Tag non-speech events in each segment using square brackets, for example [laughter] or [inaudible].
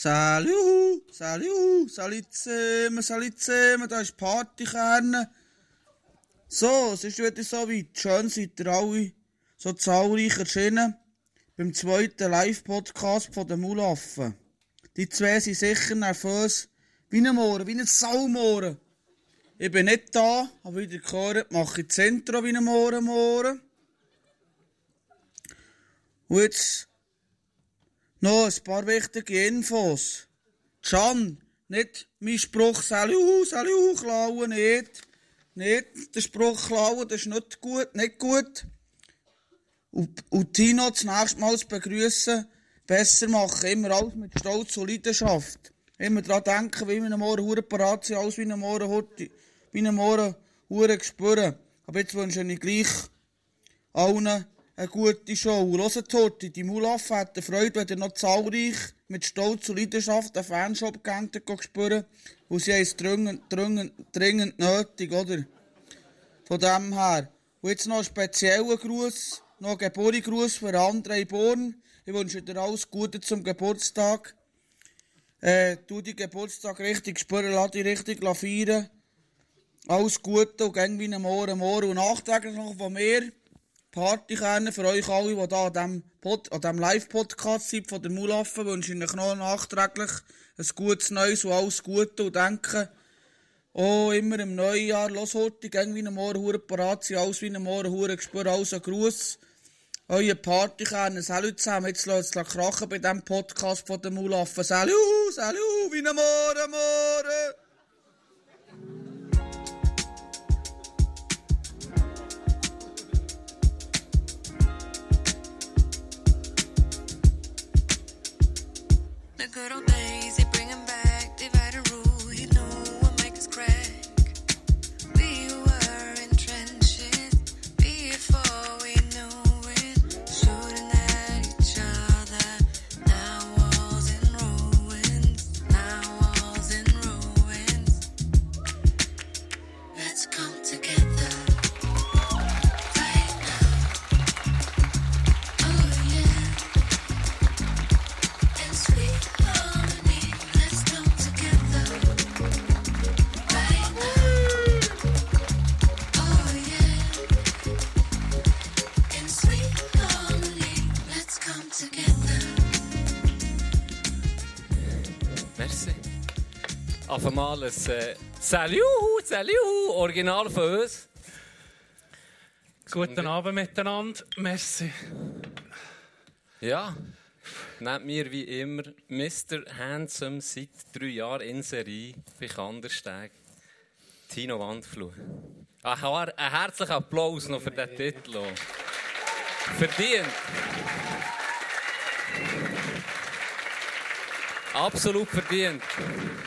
Salut, salut, salut zusammen, salut zusammen, da ist Partykerne. So, es ist wieder so weit. Schön seid ihr alle so zahlreich erschienen beim zweiten Live-Podcast von den Mulaffen. Die zwei sind sicher nervös, wie ein Mohren, wie ein Saumohren. Ich bin nicht da, aber wie ihr gehört, mache ich Zentrum wie ein Mohren. Und jetzt noch ein paar wichtige Infos. Can, nicht mein Spruch, Salut, Salut, klauen, nicht. Nicht, der Spruch klauen, das ist nicht gut, nicht gut. Und, und Tino das nächste Mal begrüßen, besser machen, immer alles mit Stolz und Leidenschaft. Immer daran denken, wie wir morgen hure parat sind, alles wie wir morgen heute, wie wir morgen hure spüren. Aber jetzt wünsche ich gleich allen eine gute Show. Hört heute, die Mulaffe hätten Freude, wenn ihr noch zahlreich mit Stolz und Leidenschaft einen Fanshop gängt spüren. Und sie es dringend, dringend, dringend nötig, oder? Von dem her. Und jetzt noch einen speziellen Gruß, noch einen Geburtstagsgruß für André Born. Ich wünsche dir alles Gute zum Geburtstag. Äh, du die Geburtstag richtig spüren, lass dich richtig feiern. Alles Gute und gäng wie ein Morgen, Morgen. Und nachträglich noch von mir. Partykerne für euch alle, die da an diesem, Pod, Live-Podcast sind von der Mulaffe, wünsche ich euch noch nachträglich ein gutes Neues und alles Gute und denke, oh, immer im neuen Jahr, los heute, gäng wie ein Morgen, hure parat sein, alles wie ein Morgen, hure gespürt, alles ein Gruß. Eure Partykerne, salut zusammen, jetzt lasst es krachen bei diesem Podcast von der Mulaffe. Salut, salut, wie ein Morgen, Morgen. Good old Einmal ein äh, Salut, Salut, Original von uns. Guten Abend miteinander. Merci. Ja, nehmt mir wie immer Mr. Handsome seit drei Jahren in Serie bei Kandersteg. Tino Wandfluh. Ein, ein herzlichen Applaus noch für diesen Titel. Verdient. Absolut verdient.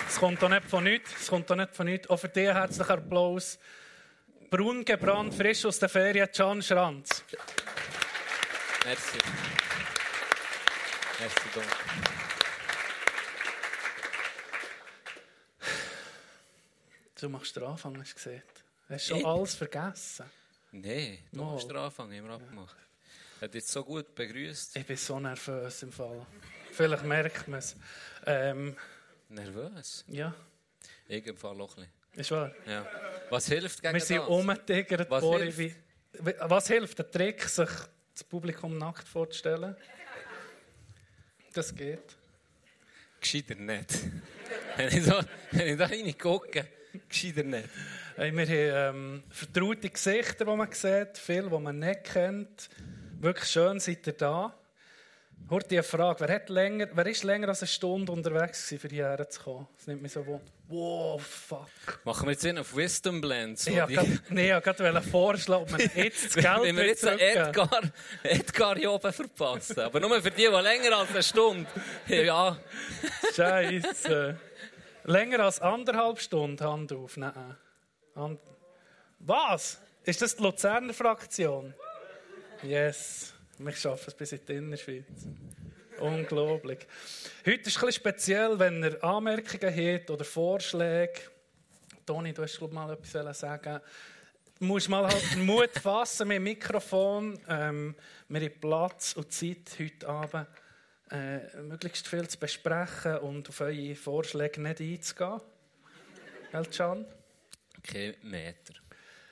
Es kommt doch nicht von nichts. Es kommt doch nicht von nichts. Auch für dich herzlichen Applaus. Braun gebrannt, frisch aus der Ferien, Can Schranz. Merci. Merci donc. Du machst den Anfang, hast du gesehen. Hast du schon alles vergessen? Nein, du Mal. musst den Anfang immer abgemacht. Er hat jetzt so gut begrüßt. Ich bin so nervös im Fall. Vielleicht merkt man es. Ähm, Nervös. ja, Ich im Fall auch ein ist wahr. bisschen. Ja. Was hilft gegen Wir sind das? umgetigert, Was Bori, hilft? wie- Was hilft? Der Trick, sich das Publikum nackt vorzustellen? Das geht. Gescheiter nicht. [laughs] wenn, ich da, wenn ich da reingucke, gescheiter nicht. Hey, wir haben ähm, vertraute Gesichter, die man sieht, viele, die man nicht kennt. Wirklich schön seid ihr da. Hört eine Frage. Wer, hat länger, wer ist länger als eine Stunde unterwegs gewesen, um hierher zu kommen? Das nimmt mich so wunder. Wow, fuck. Machen wir jetzt einen auf Wisdom Blends. Ich wollte nee, gerade vorschlagen, ob man jetzt [laughs] das Geld Wenn wir jetzt einen. Edgar, Edgar hier oben verpassen. Aber nur für die, die länger als eine Stunde. Ja, Scheiße. Länger als anderthalb Stunden Hand auf. Nein. Hand. Was? Ist das die Luzerner Fraktion? Yes. Wir schaffen es bis in die Innerschweiz. Unglaublich. Heute ist es bisschen speziell, wenn ihr Anmerkungen habt oder Vorschläge. Toni, du hast glaub, mal etwas sagen. Du musst mal halt den Mut [laughs] fassen mit dem Mikrofon. Ähm, wir haben Platz und Zeit heute Abend. äh, möglichst viel zu besprechen und auf eure Vorschläge nicht einzugehen. Gell, Can? Kein Meter.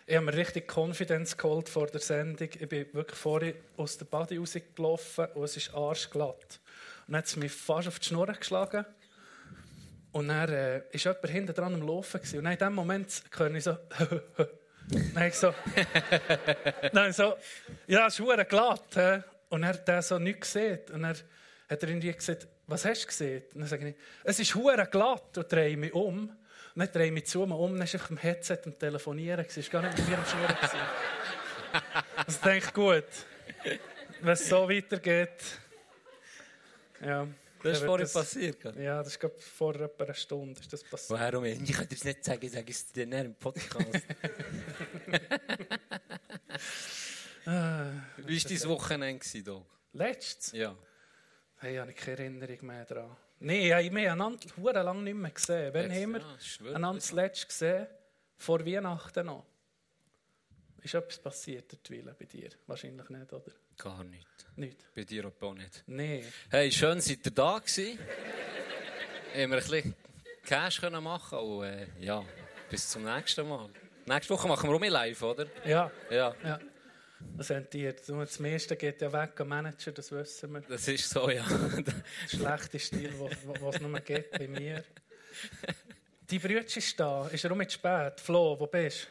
Ich habe mir richtig Confidence geholt vor der Sendung. Ich bin wirklich vorhin aus der Body rausgelaufen und es ist arschglatt. Und dann hat es mich fast auf die Schnur geschlagen. Und dann äh, ist jemand hinten dran am Laufen. Gewesen. Und in dem Moment höre ich so... [laughs] ich so... [laughs] ich so... Ja, es ist glatt. hä? Und er hat der so nichts gesehen. Und dann hat er irgendwie gesagt, was hast du gesehen? Und dann sage ich, es ist verdammt glatt. Und drehe mich um. Und dann drehe ich mich zu mir um. Dann ist einfach im Headset am Telefonieren. Es war gar nicht mit mir am Schnurren. Also ich denke, gut, wenn es so weitergeht... Ja, Das ist vorhin wird passiert. gell? Ja, das ist glaub, vor etwa einer Stunde ist das passiert. Warum? Ich kann dir das nicht sagen, ich sage es dir nicht im Podcast. [laughs] Wie war dein Wochenende, Doc? Letztes? Ja. Hey, habe ich keine Erinnerung mehr daran. Nein, ich habe wir einander lange nicht mehr gesehen. Wann haben wir ja, einander zuletzt gesehen? Vor Weihnachten noch. Ist etwas passiert, Twille, bei dir? Wahrscheinlich nicht, oder? Gar nicht. Nicht? Bei dir auch nicht. Nein. Hey, schön, seid ihr da gewesen. [laughs] Haben wir ein bisschen Cash können machen und äh, ja, bis zum nächsten Mal. Nächste Woche machen wir auch mehr live, oder? Ja, Ja, ja. Das rentiert. Nur Das meiste geht ja weg am Manager, das wissen wir. das ist so, ja. Der schlechte Stil, was es nur gibt bei mir. Die Brütsch ist da. Ist er auch mit spät? Flo, wo bist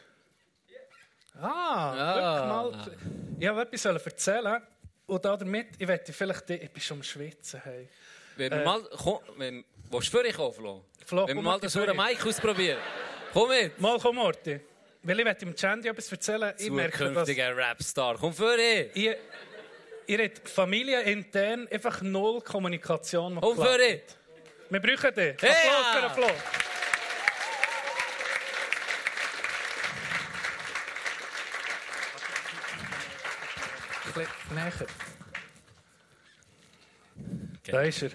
du? Ah, Ah. wirklich mal. Ich wollte etwas erzählen. Und damit, ich wette vielleicht, ich bin schon am Schwitzen. Hey. Wenn wir mal, komm, wenn, willst du für dich kommen, Flo? Flo, Wenn wir mal das hure. Mic ausprobieren. Komm mit! Mal komm, Morty. Weil ich möchte dem Chandy etwas erzählen. Ich merke, dass Rapstar. Komm für dich! ihr, ihr habt familienintern einfach null Kommunikation. Komm für dich! Wir brauchen dich. Hey, Applaus ja. für den Flo. Ein bisschen näher. Da ist er.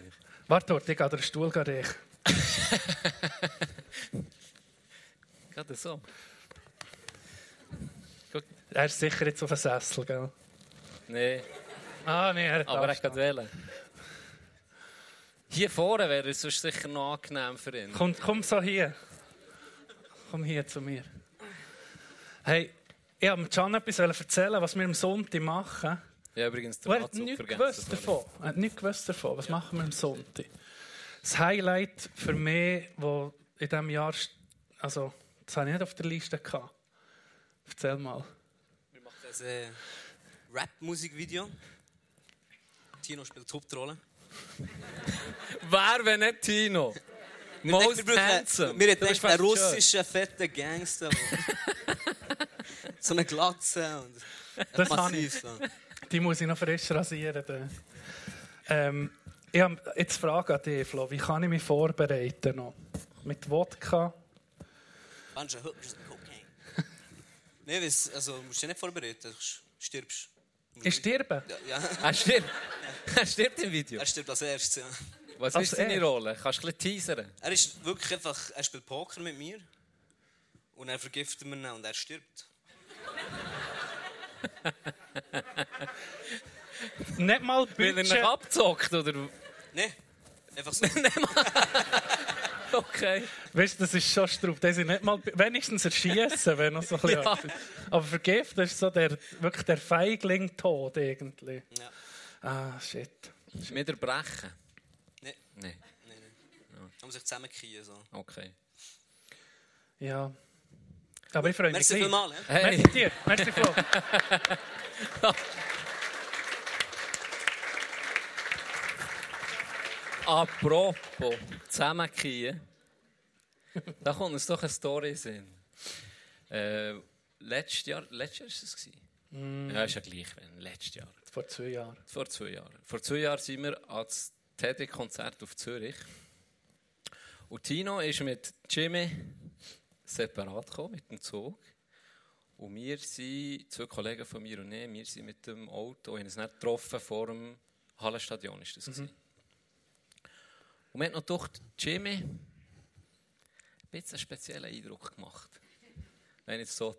Warte dort, ich gehe den Stuhl reichen. [laughs] Gerade so. Er ist sicher jetzt auf dem Sessel, gell? Nee, Ah, nein, er hat aber er kann wählen. Hier vorne wäre es sonst sicher noch angenehm für ihn. Komm, komm so hier. Komm hier zu mir. Hey, ich wollte Can etwas erzählen, was wir am Sonntag machen. Ja, übrigens, der hast Anzug nichts gewusst davon. Er hat nichts gewusst davon. Was machen wir am Sonntag? Das Highlight für mich, wo in diesem Jahr, also, das habe ich nicht auf der Liste gehabt. Erzähl mal. Ein äh, Rap-Musikvideo. Tino spielt die Hauptrolle. Wer, wenn nicht Tino? Most wir brauchen- handsome. Wir fast schön. russischen, fetten Gangster. [laughs] so eine Glatze und Das massiv. So. Die muss ich noch frisch rasieren. Ähm, ich habe jetzt eine Frage an dich, Flo. Wie kann ich mich vorbereiten noch? Mit Wodka? Bunch of hookers. Nein, also, du musst dich nicht vorbereiten, du stirbst. Ich sterbe. Ja, ja, Er stirbt. [laughs] Er stirbt im Video. er stirbt als erstes. Ja. Was Als ist deine er? Rolle? Kannst du ein bisschen teasern? Er ist wirklich einfach, er spielt Poker mit mir. Und er vergiftet mir ihn und er stirbt. [laughs] Nicht mal Weil er Budget. dich abzockt, oder? Nein, einfach [laughs] so. [laughs] Okay. Weißt du, das ist schon Strub. Das ist nicht mal, wenigstens erschießen, wenn noch so ein [laughs] bisschen. Ja. Aber vergift, das ist so der, wirklich der Feigling-Tod irgendwie. Ja. Ah, shit. Wieder brechen? Nein, Nein. nein, nein. Da muss ich zusammenkriegen. So. Okay. Ja. Aber ich freue mich. Merci vielmals. Ja. Hey, Merci dir. Merci, Flo. [laughs] apropos zusammenkiehen. da kommt uns doch eine Story in den Sinn. Äh, letztes Jahr, letztes Jahr ist es gewesen? Ja, ist ja gleich, wenn letztes Jahr. Vor zwei Jahren. Vor zwei Jahren. Vor zwei Jahren sind wir ans Teddy-Konzert auf Zürich. Und Tino ist mit Jimmy separat gekommen, mit dem Zug. Und wir sind, zwei Kollegen von mir und ich, wir sind mit dem Auto, wir haben uns nicht getroffen vor dem Hallenstadion. Ist das gewesen. Und wir haben noch durch Jimmy ein bisschen einen speziellen Eindruck gemacht. Wenn ich es so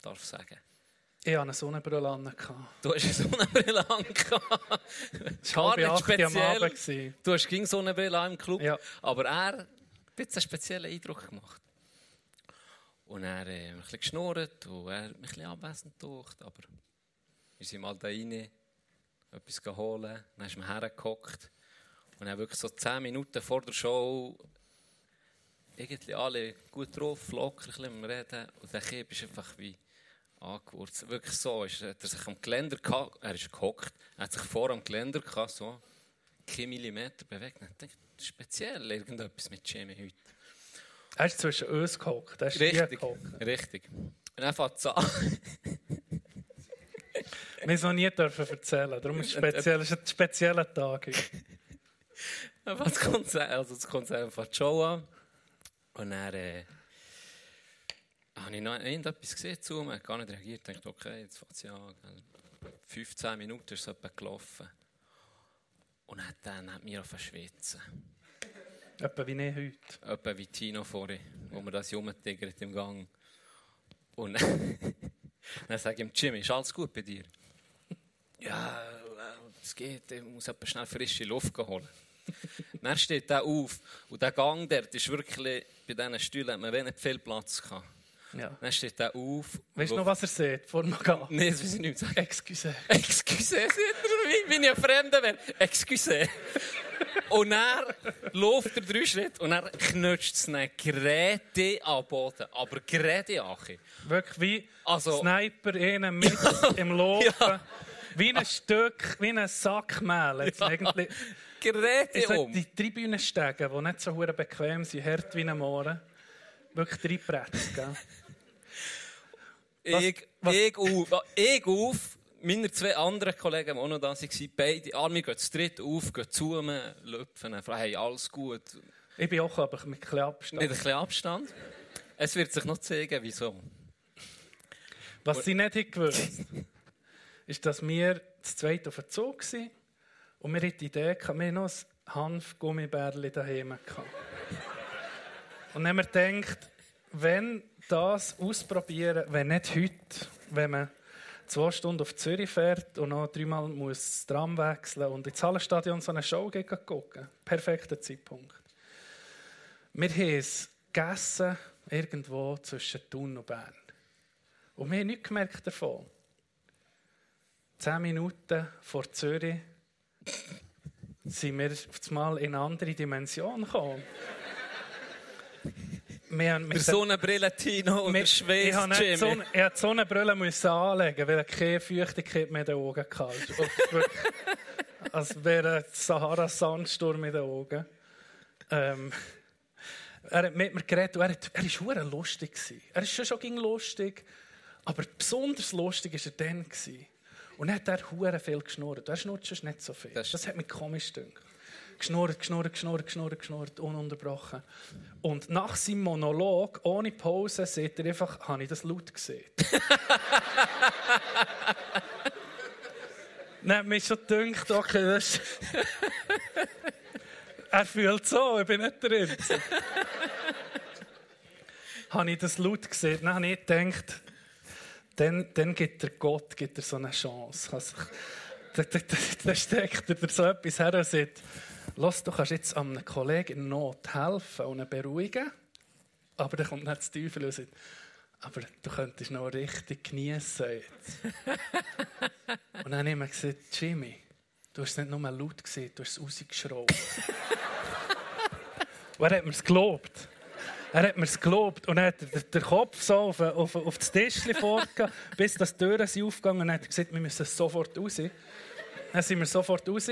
darf sagen. Ich hatte eine Sonnenbrille an. Du hast eine Sonnenbrille an. [laughs] Gar war nicht speziell. Du hast gegen Sonnenbrille an im Club. Ja. Aber er hat jetzt einen speziellen Eindruck gemacht. Und er hat äh, ein bisschen geschnurrt und er hat ein bisschen abwesend gedacht. Aber wir sind mal da rein, etwas geholt, dann ist man hergehockt. Und dann wirklich so zehn Minuten vor der Show irgendwie alle gut drauf, locker ein bisschen am Reden. Und der Kind ist einfach wie angewurzelt. Wirklich so, ist, hat er sich am Geländer er ist gehockt, er hat sich vor am Geländer gehabt, so kein Millimeter bewegt. Und ich dachte, speziell irgendetwas mit Jimmy heute. Er ist zwischen uns gehockt. Er ist Richtig, gehockt. richtig. Und dann fängt es an. Wir haben es noch nie dürfen erzählen. Darum ist es speziell. Es ist ein spezieller Tag. heute. [laughs] Fängt das Konzert, also das Konzert die Show an. Und dann äh, habe ich noch irgendetwas gesehen zu mir, gar nicht reagiert. Ich dachte, okay, jetzt fängt es ja an. 15 Minuten ist es etwa gelaufen. Und dann, dann hat mir auf schwitzen. Etwa wie ich heute. Etwa wie Tino vorhin, wo man das rumtigert im Gang. Und [laughs] dann sage ich ihm, Jimmy, ist alles gut bei dir? Ja, äh, es geht, ich muss etwa schnell frische Luft holen. [laughs] dann steht er auf und der Gang dort ist wirklich, bei diesen Stühlen hat man wenig viel Platz gehabt. Ja. Dann steht er auf. Weißt du noch, was er sieht, vor wir gehen? [laughs] Nein, das weiß ich nicht sagen. [laughs] Excuse. Excuse, sagt er, wenn ich ein Fremder wäre. Excuse. Und er läuft er drei Schritte und er knutscht es dann gerade am Boden. Aber gerade, Achi. Wirklich wie Also- Sniper innen mit im Laufen. Wie ein Stück, wie ein Sack Mehl. Jetzt irgendwie. Ich Gerade sag, um. die Tribünenstege, die nicht so bequem sind, hart wie ein Mohren. Wirklich drei Prätze? Was- Ich, was- ich auf, ich auf, meine zwei anderen Kollegen, die auch noch da waren, beide, Arme gehen zu dritt auf, gehen zu mir, lüpfen, fragen, hey, alles gut. Ich bin auch, aber mit ein bisschen Abstand. Mit ein bisschen Abstand. Es wird sich noch zeigen, wieso. Was sie nicht gewusst ist, dass wir das zweite auf dem Zug waren und wir hatten die Idee, wir hatten noch ein Hanf-Gummibärli daheim. [laughs] Und dann haben wir gedacht, wenn das ausprobieren, wenn nicht heute, wenn man zwei Stunden auf Zürich fährt und noch dreimal muss das Tram wechseln und ins Hallenstadion so eine Show gucken. Perfekter Zeitpunkt. Wir haben es gegessen, irgendwo zwischen Thun und Bern. Und wir haben nichts gemerkt davon. Zehn Minuten vor Zürich sind wir einmal in eine andere Dimension gekommen. Wir haben mit Der Sonnenbrille Tino und der nicht Jimmy. Sonne, ich musste die Sonnenbrille müssen anlegen, weil ich keine Feuchtigkeit mehr in den Augen hatte. Als wäre ein Sahara-Sandsturm in den Augen. Ähm, er hat mit mir geredet und er, hat, er war verdammt lustig. Er ist schon schon lustig, aber besonders lustig war er dann. gewesen. Und dann hat er hure viel geschnurrt. Er schnurrt nicht so viel. Das Das, hat mich komisch gedacht. Geschnurrt, geschnurrt, geschnurrt, geschnurrt, geschnurrt, ununterbrochen. Und nach seinem Monolog, ohne Pause, sieht er einfach, habe ich das laut gesehen. Dann hat mich schon gedacht, okay, das [laughs] Er fühlt so, ich bin nicht drin. [laughs] habe ich das laut gesehen, dann habe ich gedacht, dann, dann gibt der Gott gibt er so eine Chance. Also, da, da, da, da steckt er dir so etwas her und sagt, Lass, du kannst jetzt einem Kollegen in Not helfen und ihn beruhigen, aber dann kommt dann das Teufel und sagt, aber du könntest noch richtig geniessen jetzt. [laughs] und dann habe ich mir gesagt, Jimmy, du hast nicht nur laut gesehen, du hast es rausgeschraubt. [laughs] und er hat mir es gelobt. Er hat mir es gelobt und er hat den, Kopf so auf, auf, auf das Tischchen vorgegeben, [laughs] bis das die Türen sind aufgegangen und er hat gesagt, wir müssen sofort raus. Dann sind wir sofort raus.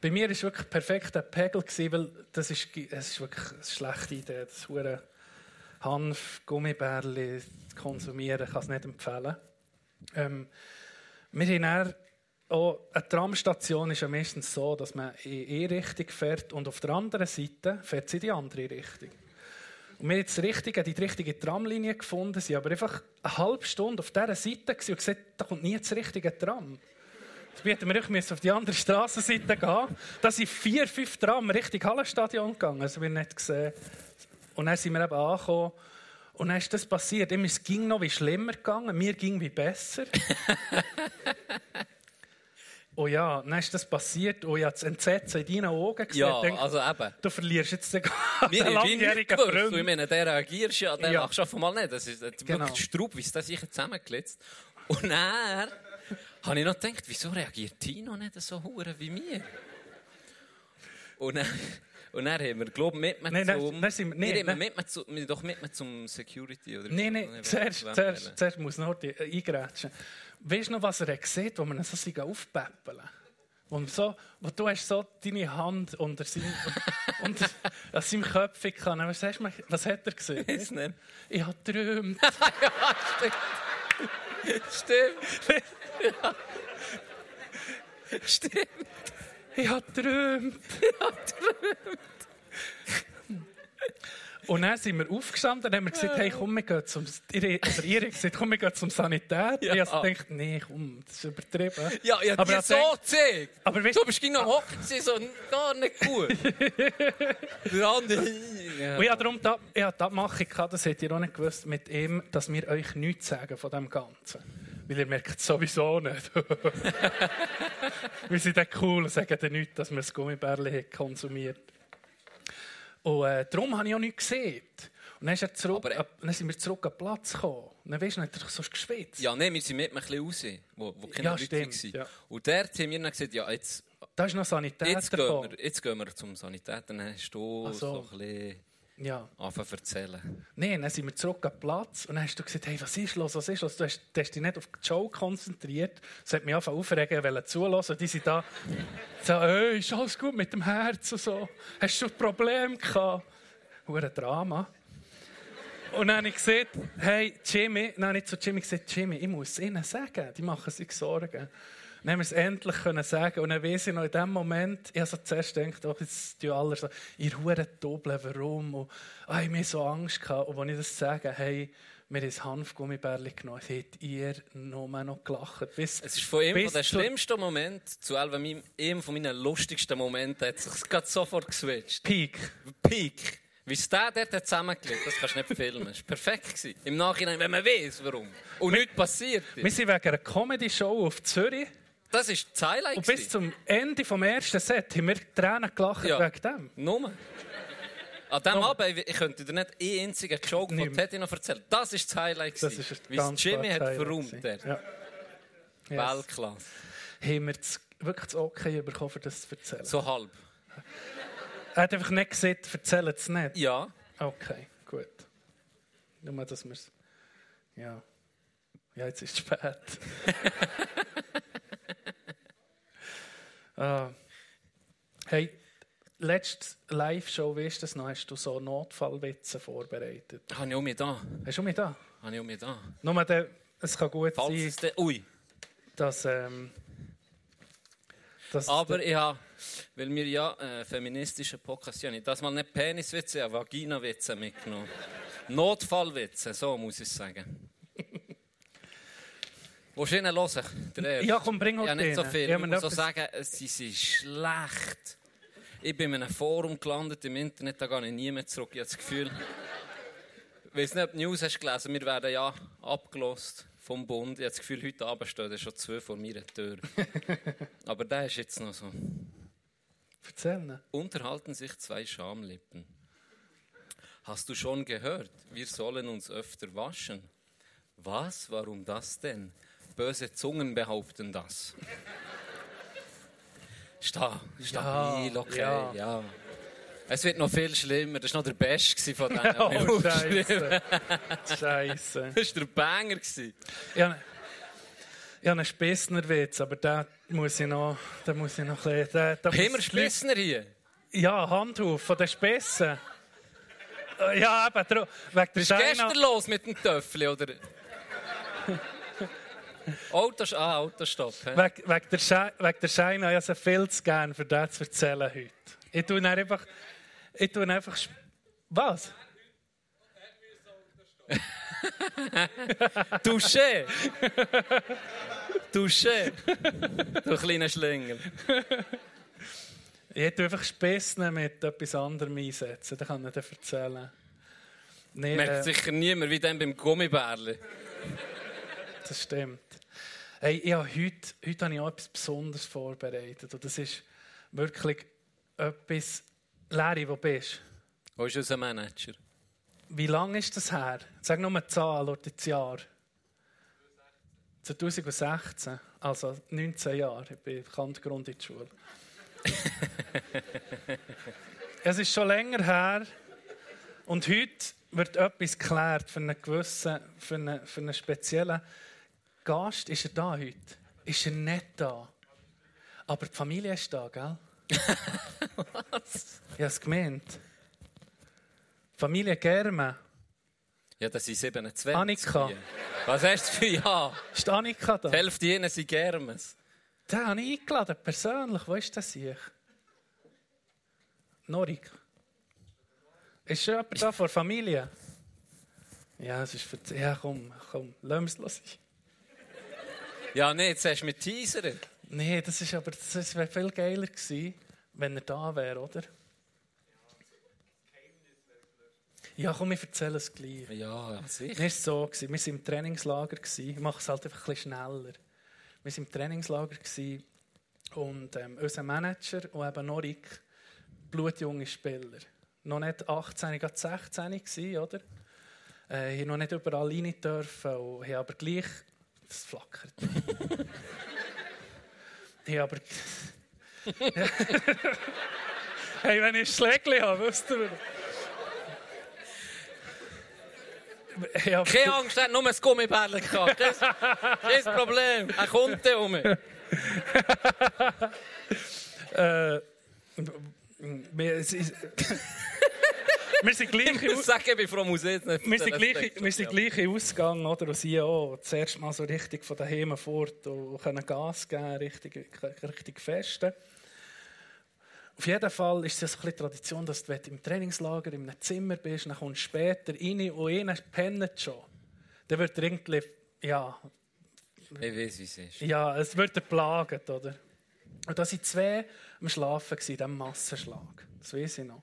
Bei mir war es wirklich perfekt ein Pegel, weil das ist, es ist wirklich eine schlechte Idee. Das hure Hanf, Gummibärli zu konsumieren, ich kann es nicht empfehlen. Ähm, wir haben dann auch, eine Tramstation ist ja meistens so, dass man in eine Richtung fährt und auf der anderen Seite fährt sie in die andere Richtung. Wir jetzt die richtige, die richtige Tramlinie gefunden, sind aber einfach eine halbe Stunde auf dieser Seite und gesagt, da kommt nie das richtige Tram. Jetzt hätten wir wirklich auf die andere Strassenseite gehen. Da sind vier, fünf Tram Richtung Hallenstadion gegangen. Also wir nicht gesehen. Und dann sind wir eben angekommen. Und dann ist das passiert. Ist- es ging noch wie schlimmer gegangen, mir ging wie besser. [laughs] oh ja, dann ist das passiert. Oh ja, das Entsetzen in deinen Augen gesehen. Ja, denke, also eben. du verlierst jetzt den [laughs] wie langjährigen nicht gewusst. Und Ich Freund. meine, der reagierst ja, der Ja. machst du einfach mal nicht. Das ist jetzt Genau. wirklich Straub, wie es sich zusammengelitzt. Und dann habe ich noch gedacht, wieso reagiert Tino nicht so hure wie mir? Und dann, und dann haben wir, glaube ich, mit mir Nein, zum... dann sind wir- nee, wir mit mir zu, wir doch mit mir zum Security, oder? Nein, nein, zuerst, zuerst, zuerst muss noch die, äh, eingrätschen. Weißt du noch, was er gesehen wo man so sich aufpäppeln wo, so, wo du hast so deine Hand unter seinem, [laughs] unter, an seinem Köpfchen gehabt. Was, hast du, was hat er gesehen? Weiss nicht. Ich habe geträumt. [laughs] ja, stimmt. Stimmt. Ja. Stimmt. Ich habe geträumt. Und dann sind wir aufgestanden und haben gesagt, hey, komm, wir gehen zum... Ihr, also ihr habt gesagt, komm, wir gehen zum Sanitär. Ja. Ich habe gedacht, nee, komm, das ist übertrieben. Ja, ich Aber habe dir so gezeigt. Aber weißt Du bist ging am Hocken, so gar nicht gut. [laughs] Der andere. Ja. Und ich habe darum da, ich habe die Abmachung gehabt, das hättet ihr auch nicht gewusst, mit ihm, dass wir euch nichts sagen von dem Ganzen. Weil ihr merkt es sowieso nicht. [laughs] wir sind dann cool und sagen dann nichts, dass wir das Gummibärli haben konsumiert Und äh, darum habe ich auch nichts gesehen. Und dann, er zurück, Aber, äh, dann sind wir zurück an den Platz gekommen. Und dann weisst du, dann hat er so geschwitzt. Ja, nein, wir sind mit ein bisschen raus, wo, wo keine Ja, Leute waren. ja. Und dort haben wir dann gesagt, ja, jetzt, Da ist noch Sanitär jetzt, gehen, wir, jetzt gehen wir zum Sanitär. Dann hast du so. so ein bisschen Ja. anfangen zu erzählen. Nein, dann sind wir zurück den Platz und dann hast du gesagt, hey, was ist los, was ist los? Du hast, du hast dich nicht auf die Show konzentriert. Das hat mich angefangen aufregen, wollen zulassen. Die sind da, so, hey, ist alles gut mit dem Herz und so. Hast du ein Problem gehabt? Hure Drama. Und dann habe ich gesagt, hey, Jimmy, dann habe zu Jimmy gesagt, Jimmy, ich muss es ihnen sagen, die machen sich Sorgen. Dann haben wir es endlich können sagen und dann weiss ich noch, in dem Moment, ich habe so zuerst gedacht, oh, jetzt tun alle so, ihr Huren Doppel, warum? Und ah, ich hatte so Angst. Gehabt. Und als ich das sage, hey, wir haben das Hanfgummibärli genommen, habt ihr nur noch gelacht. Bis, Es ist von ihm der schlimmsten Moment zu einem von meinen lustigsten Momenten hat sich gerade sofort geswitcht. Peak. Peak. Wie es der dort zusammengelegt das kannst du nicht filmen. Das war perfekt. gewesen. Im Nachhinein, wenn man weiß, warum. Und nichts passiert Wir ist. sind wegen einer Comedy-Show auf Zürich Das ist das Highlight. und bis zum Ende vom ersten Set haben wir Tränen gelacht Ja. wegen dem. Nur. An diesem Abend, ich könnte dir nicht einen einzigen Joke von. Teddy noch erzählen. Das ist das Highlight. Das ist Wie ganz Jimmy hat verräumt. Ja. Yes. Weltklasse. Haben wir das, wirklich das Okay bekommen, das zu erzählen? So halb. Er hat einfach nicht gesagt, erzählen es nicht. Ja. Okay, gut. Nur, dass wir es... Ja. Ja, jetzt ist es spät. [laughs] ah. Hey, letzte Live-Show, weißt du das noch, hast du so Notfallwitze vorbereitet. Habe ich auch mir da. Hast du mich da? Habe ich auch mir da. Nur, der, es kann gut Falls sein, es dann... Ui. dass... Ähm, dass Aber ich habe, weil wir ja äh, feministische Podcast sind, ich das mal nicht Peniswitze, sondern Vaginawitze mitgenommen. Notfallwitze, so muss ich sagen. Willst du ihn hören? Ja, komm, bring Ich halt habe nicht so viel. Ja, ich muss so sagen, sie sind schlecht. Ich bin in einem Forum gelandet im Internet, da gehe ich nie mehr zurück. Ich habe das Gefühl, ich weiß nicht, ob du die News hast gelesen, wir werden ja abgelost vom Bund. Ich habe das Gefühl, heute Abend stehen schon zwei vor meiner Tür. [laughs] Aber der ist jetzt noch so. Erzähl ihn. Unterhalten sich zwei Schamlippen. Hast du schon gehört, wir sollen uns öfter waschen? Was? Warum das denn? Böse Zungen behaupten das. [laughs] Sta stabil, okay, ja. ja. Es wird noch viel schlimmer. Das war noch der Beste von [laughs] denen. Oh, Scheiße. Scheiße. [laughs] Das war der Banger. gewesen. Ich habe, einen Spessnerwitz, aber da muss ich noch, da muss ich noch ein bisschen... Haben wir Spissner hier? Ja, Handhuf von den Spessen. Äh, Ja, eben, wegen der Was ist gestern Scheine... los mit dem Töffel, oder? Autos, ah, Autostopp. hä? Wegen, wegen der Scheine, wegen der Scheine habe ich sie viel zu gerne, für das zu erzählen heute. Ich tue ihn einfach... Ich tue einfach... Was? [laughs] Touché! Touché! Du kleiner Schlingel. Ich tue einfach Spessen mit etwas anderem einsetzen. Das kann ich dir erzählen. Nee, Merkt äh, sicher niemand wie dann beim Gummibärli. das stimmt. Hey, ich habe heute, heute habe ich auch etwas Besonderes vorbereitet. Und das ist wirklich etwas. Larry, wo bist du? Wo ist unser Manager? Wie lange ist das her? Sag nur eine Zahl oder das Jahr. 2016, also 19 Jahre. Ich bin Kantgrund in der Schule. [laughs] es ist schon länger her. Und heute wird etwas geklärt für einen gewissen, für einen, für einen speziellen Gast. Ist er da heute? Ist er nicht da? Aber die Familie ist da, gell? [laughs] Was? Ich habe es gemeint. Familie Germe. Ja, das sind 27. Annika. Was hast du für Ja? Ist Annika da? Die Hälfte ihnen sind Germes. Den habe ich eingeladen, persönlich. Wo ist das hier? Norik. Ist schon jemand da von der Familie? Ja, es ist für... Ja, komm, komm, lass es sein. Ja, nee, jetzt hast du mit Teaser. Nee, das ist aber... Das wäre viel geiler gewesen, wenn er da wäre, oder? Ja, komm, ich erzähle es gleich. Ja, sicher. Mir war so, gewesen, wir waren im Trainingslager. gewesen. Ich mache es halt einfach ein bisschen schneller. Wir waren im Trainingslager gewesen und ähm, unser Manager und eben Norik, blutjunge Spieler. Noch nicht 18, gerade 16 gewesen, oder? Äh, ich noch nicht überall rein dürfen und ich aber gleich... Das flackert. ich aber... hey, wenn ich Schlägli habe, wisst ihr... Hab- Keine Angst, er hat nur ein Gummibärli gehabt. Kein, kein Problem. Er kommt dann um. Äh, es ist- wir sind gleich, Ich muss sagen, ich bin ich jetzt nicht wir sind gleich, wir sind gleich in Ausgang, oder? Und sie auch das erste Mal so richtig von daheim fort und können Gas geben, richtig, richtig festen. Auf jeden Fall ist es so ein bisschen Tradition, dass du im Trainingslager in einem Zimmer bist, dann kommst du später rein und einer pennt schon. Dann wird er irgendwie, ja, Ich weiß, wie es ist. ja, es wird er plagt, oder? Und da waren zwei am Schlafen, in diesem Massenschlag. Das weiß ich noch.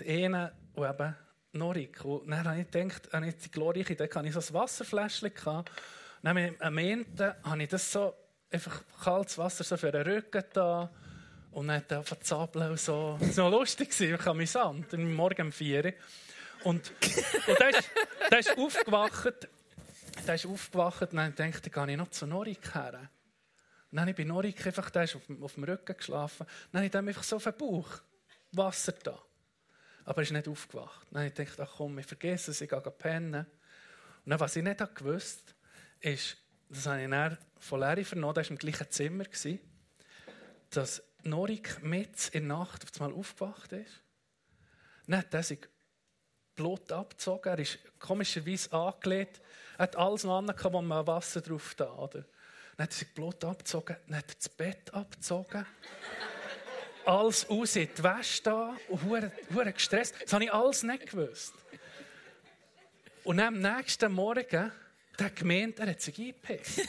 Der eine, und eben Norik. Und dann habe ich gedacht, habe ich die glorreiche Idee, hatte ich so ein Wasserfläschchen. dann habe am Ende habe ich das so, einfach kaltes Wasser so für den Rücken da. Und dann von Zabeln und so. Das war noch lustig, ich amüsant. Am Morgen um 4 Uhr. Und, und der, ist, der ist aufgewacht. Der ist aufgewacht und dann dachte ich, gehe ich noch zu Norik her. Dann habe ich bei Norik einfach, der ist auf, auf dem Rücken geschlafen. Dann habe ich dem einfach so auf den Bauch Wasser da. Aber er ist nicht aufgewacht. Dann habe ich gedacht, ach komm, ich vergesse es, ich gehe pennen. Und dann, was ich nicht habe gewusst ist, das habe ich dann von Larry vernommen, der war im gleichen Zimmer, dass Norik mit in der Nacht auf einmal aufgewacht ist. Dann hat er sich Blut abgezogen, er ist komischerweise angelegt, er hat alles noch an, wo man Wasser drauf da? Dann hat er sich Blut abgezogen, dann hat er das Bett abgezogen. Alles aus in die Wäsche da und hure gestresst. Das habe ich alles nicht gewusst. Und am nächsten Morgen, der gemeint, er hat sich eingepisst. [laughs]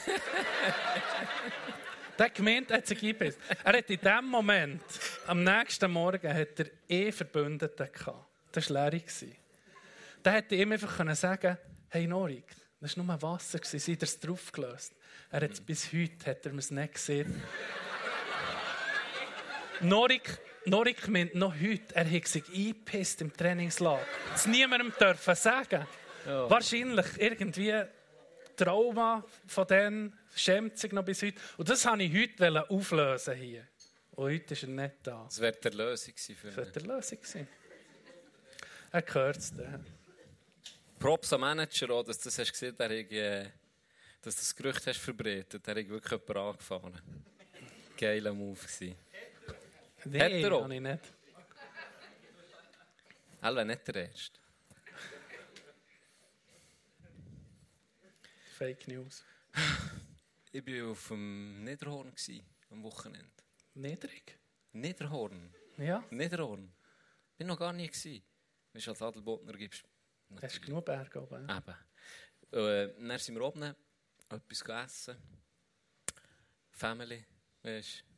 der gemeint, er hat sich eingepisst. Er hat in dem Moment, am nächsten Morgen, hat er eh Verbündeten gehabt. Das war Larry. Der hätte ihm einfach sagen hey Norik, das war nur Wasser, seid ihr es draufgelöst? Er hat bis heute, hat er mir es nicht gesehen. Norik, Norik meint noch heute, er hat sich eingepisst im Trainingslager. Das niemandem dürfen sagen. Wahrscheinlich irgendwie Trauma von denen schämt sich noch bis heute. Und das wollte ich heute auflösen hier. Und heute ist er nicht da. Das wäre die Lösung gewesen für Das ihn. wird die Lösung sein. Er gehört es dann. Props am Manager auch, dass du das hast gesehen, der hat, äh, dass du das Gerücht hast verbreitet. Der hat wirklich jemanden angefahren. Geiler Move gewesen. Auch? habe ich nicht. Alle nicht der Erste. Fake News. Ich war auf dem Niederhorn am Wochenende. Niedrig? Niederhorn? Ja. Niederhorn? Bin noch gar nie gewesen. Wenn du als Adelbotner gibst. Hast du genug Berge oben? ja? Eben. Äh, dann sind wir oben, etwas gegessen. Family, weißt du.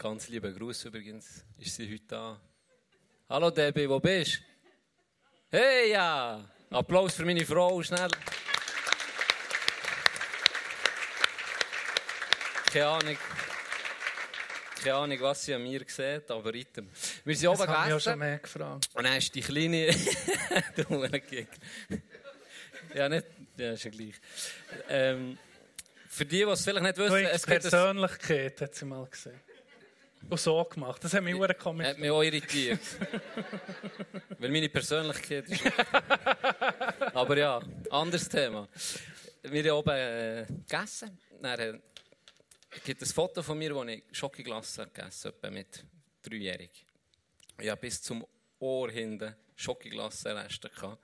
Ganz lieber Gruß übrigens, ist sie heute da. Hallo Debbie, wo bist du? Hey, ja! Applaus für meine Frau, schnell. Keine Ahnung. Keine Ahnung, was sie an mir sieht, aber item. Wir sind oben habe ich auch schon gegessen. mehr gefragt. Und dann ist die kleine. [laughs] du ja, nicht. Ja, ist ja gleich. Ähm, für die, die es vielleicht nicht Du wissen, hast es gibt Persönlichkeit, hat sie mal gesehen. Und so gemacht. Das hat mich Hat komisch mich auch irritiert. [laughs] Weil meine Persönlichkeit ist. [laughs] Aber ja, anderes Thema. Wir haben oben äh, gegessen. Dann gibt es ein Foto von mir, wo ich Schokoglasse gegessen habe, mit dreijährig. Ich habe bis zum Ohr hinten Schokoglasse-Reste gehabt.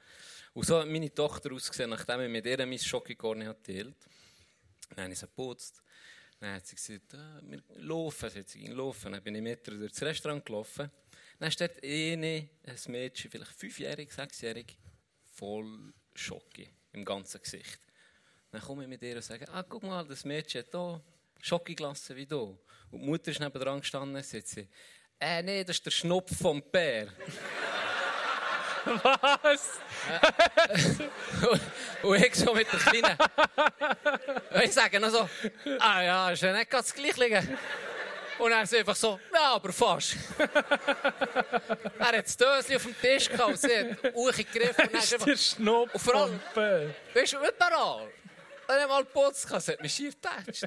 Und so hat meine Tochter ausgesehen, nachdem ich mit ihr mein Schokokorn geteilt Dann habe ich sie geputzt. Dann hat sie gesagt, ah, wir laufen. Sie hat laufen. Dann bin ich mit ihr durch das Restaurant gelaufen. Dann steht eine, ein Mädchen, vielleicht fünfjährig, sechsjährig, voll Schocke im ganzen Gesicht. Dann komme ich mit ihr und sage, ah, guck mal, das Mädchen hat hier Schokoglasse wie du. Und die Mutter ist nebenan gestanden und sagt äh, nee, das ist der Schnupf vom Bär. [laughs] Was? [laughs] Und ich so mit der Kleinen. Und ich sage noch so, ah ja, ist ja nicht ganz gleich liegen. Und er ist einfach so, ja, aber fast. [laughs] er hat das Döschen auf dem Tisch gehabt und sie hat hochgegriffen und dann ist einfach, der Schnupf Und vor allem- weißt du, überall. Dann hat mal geputzt, sie hat mich schief getatscht.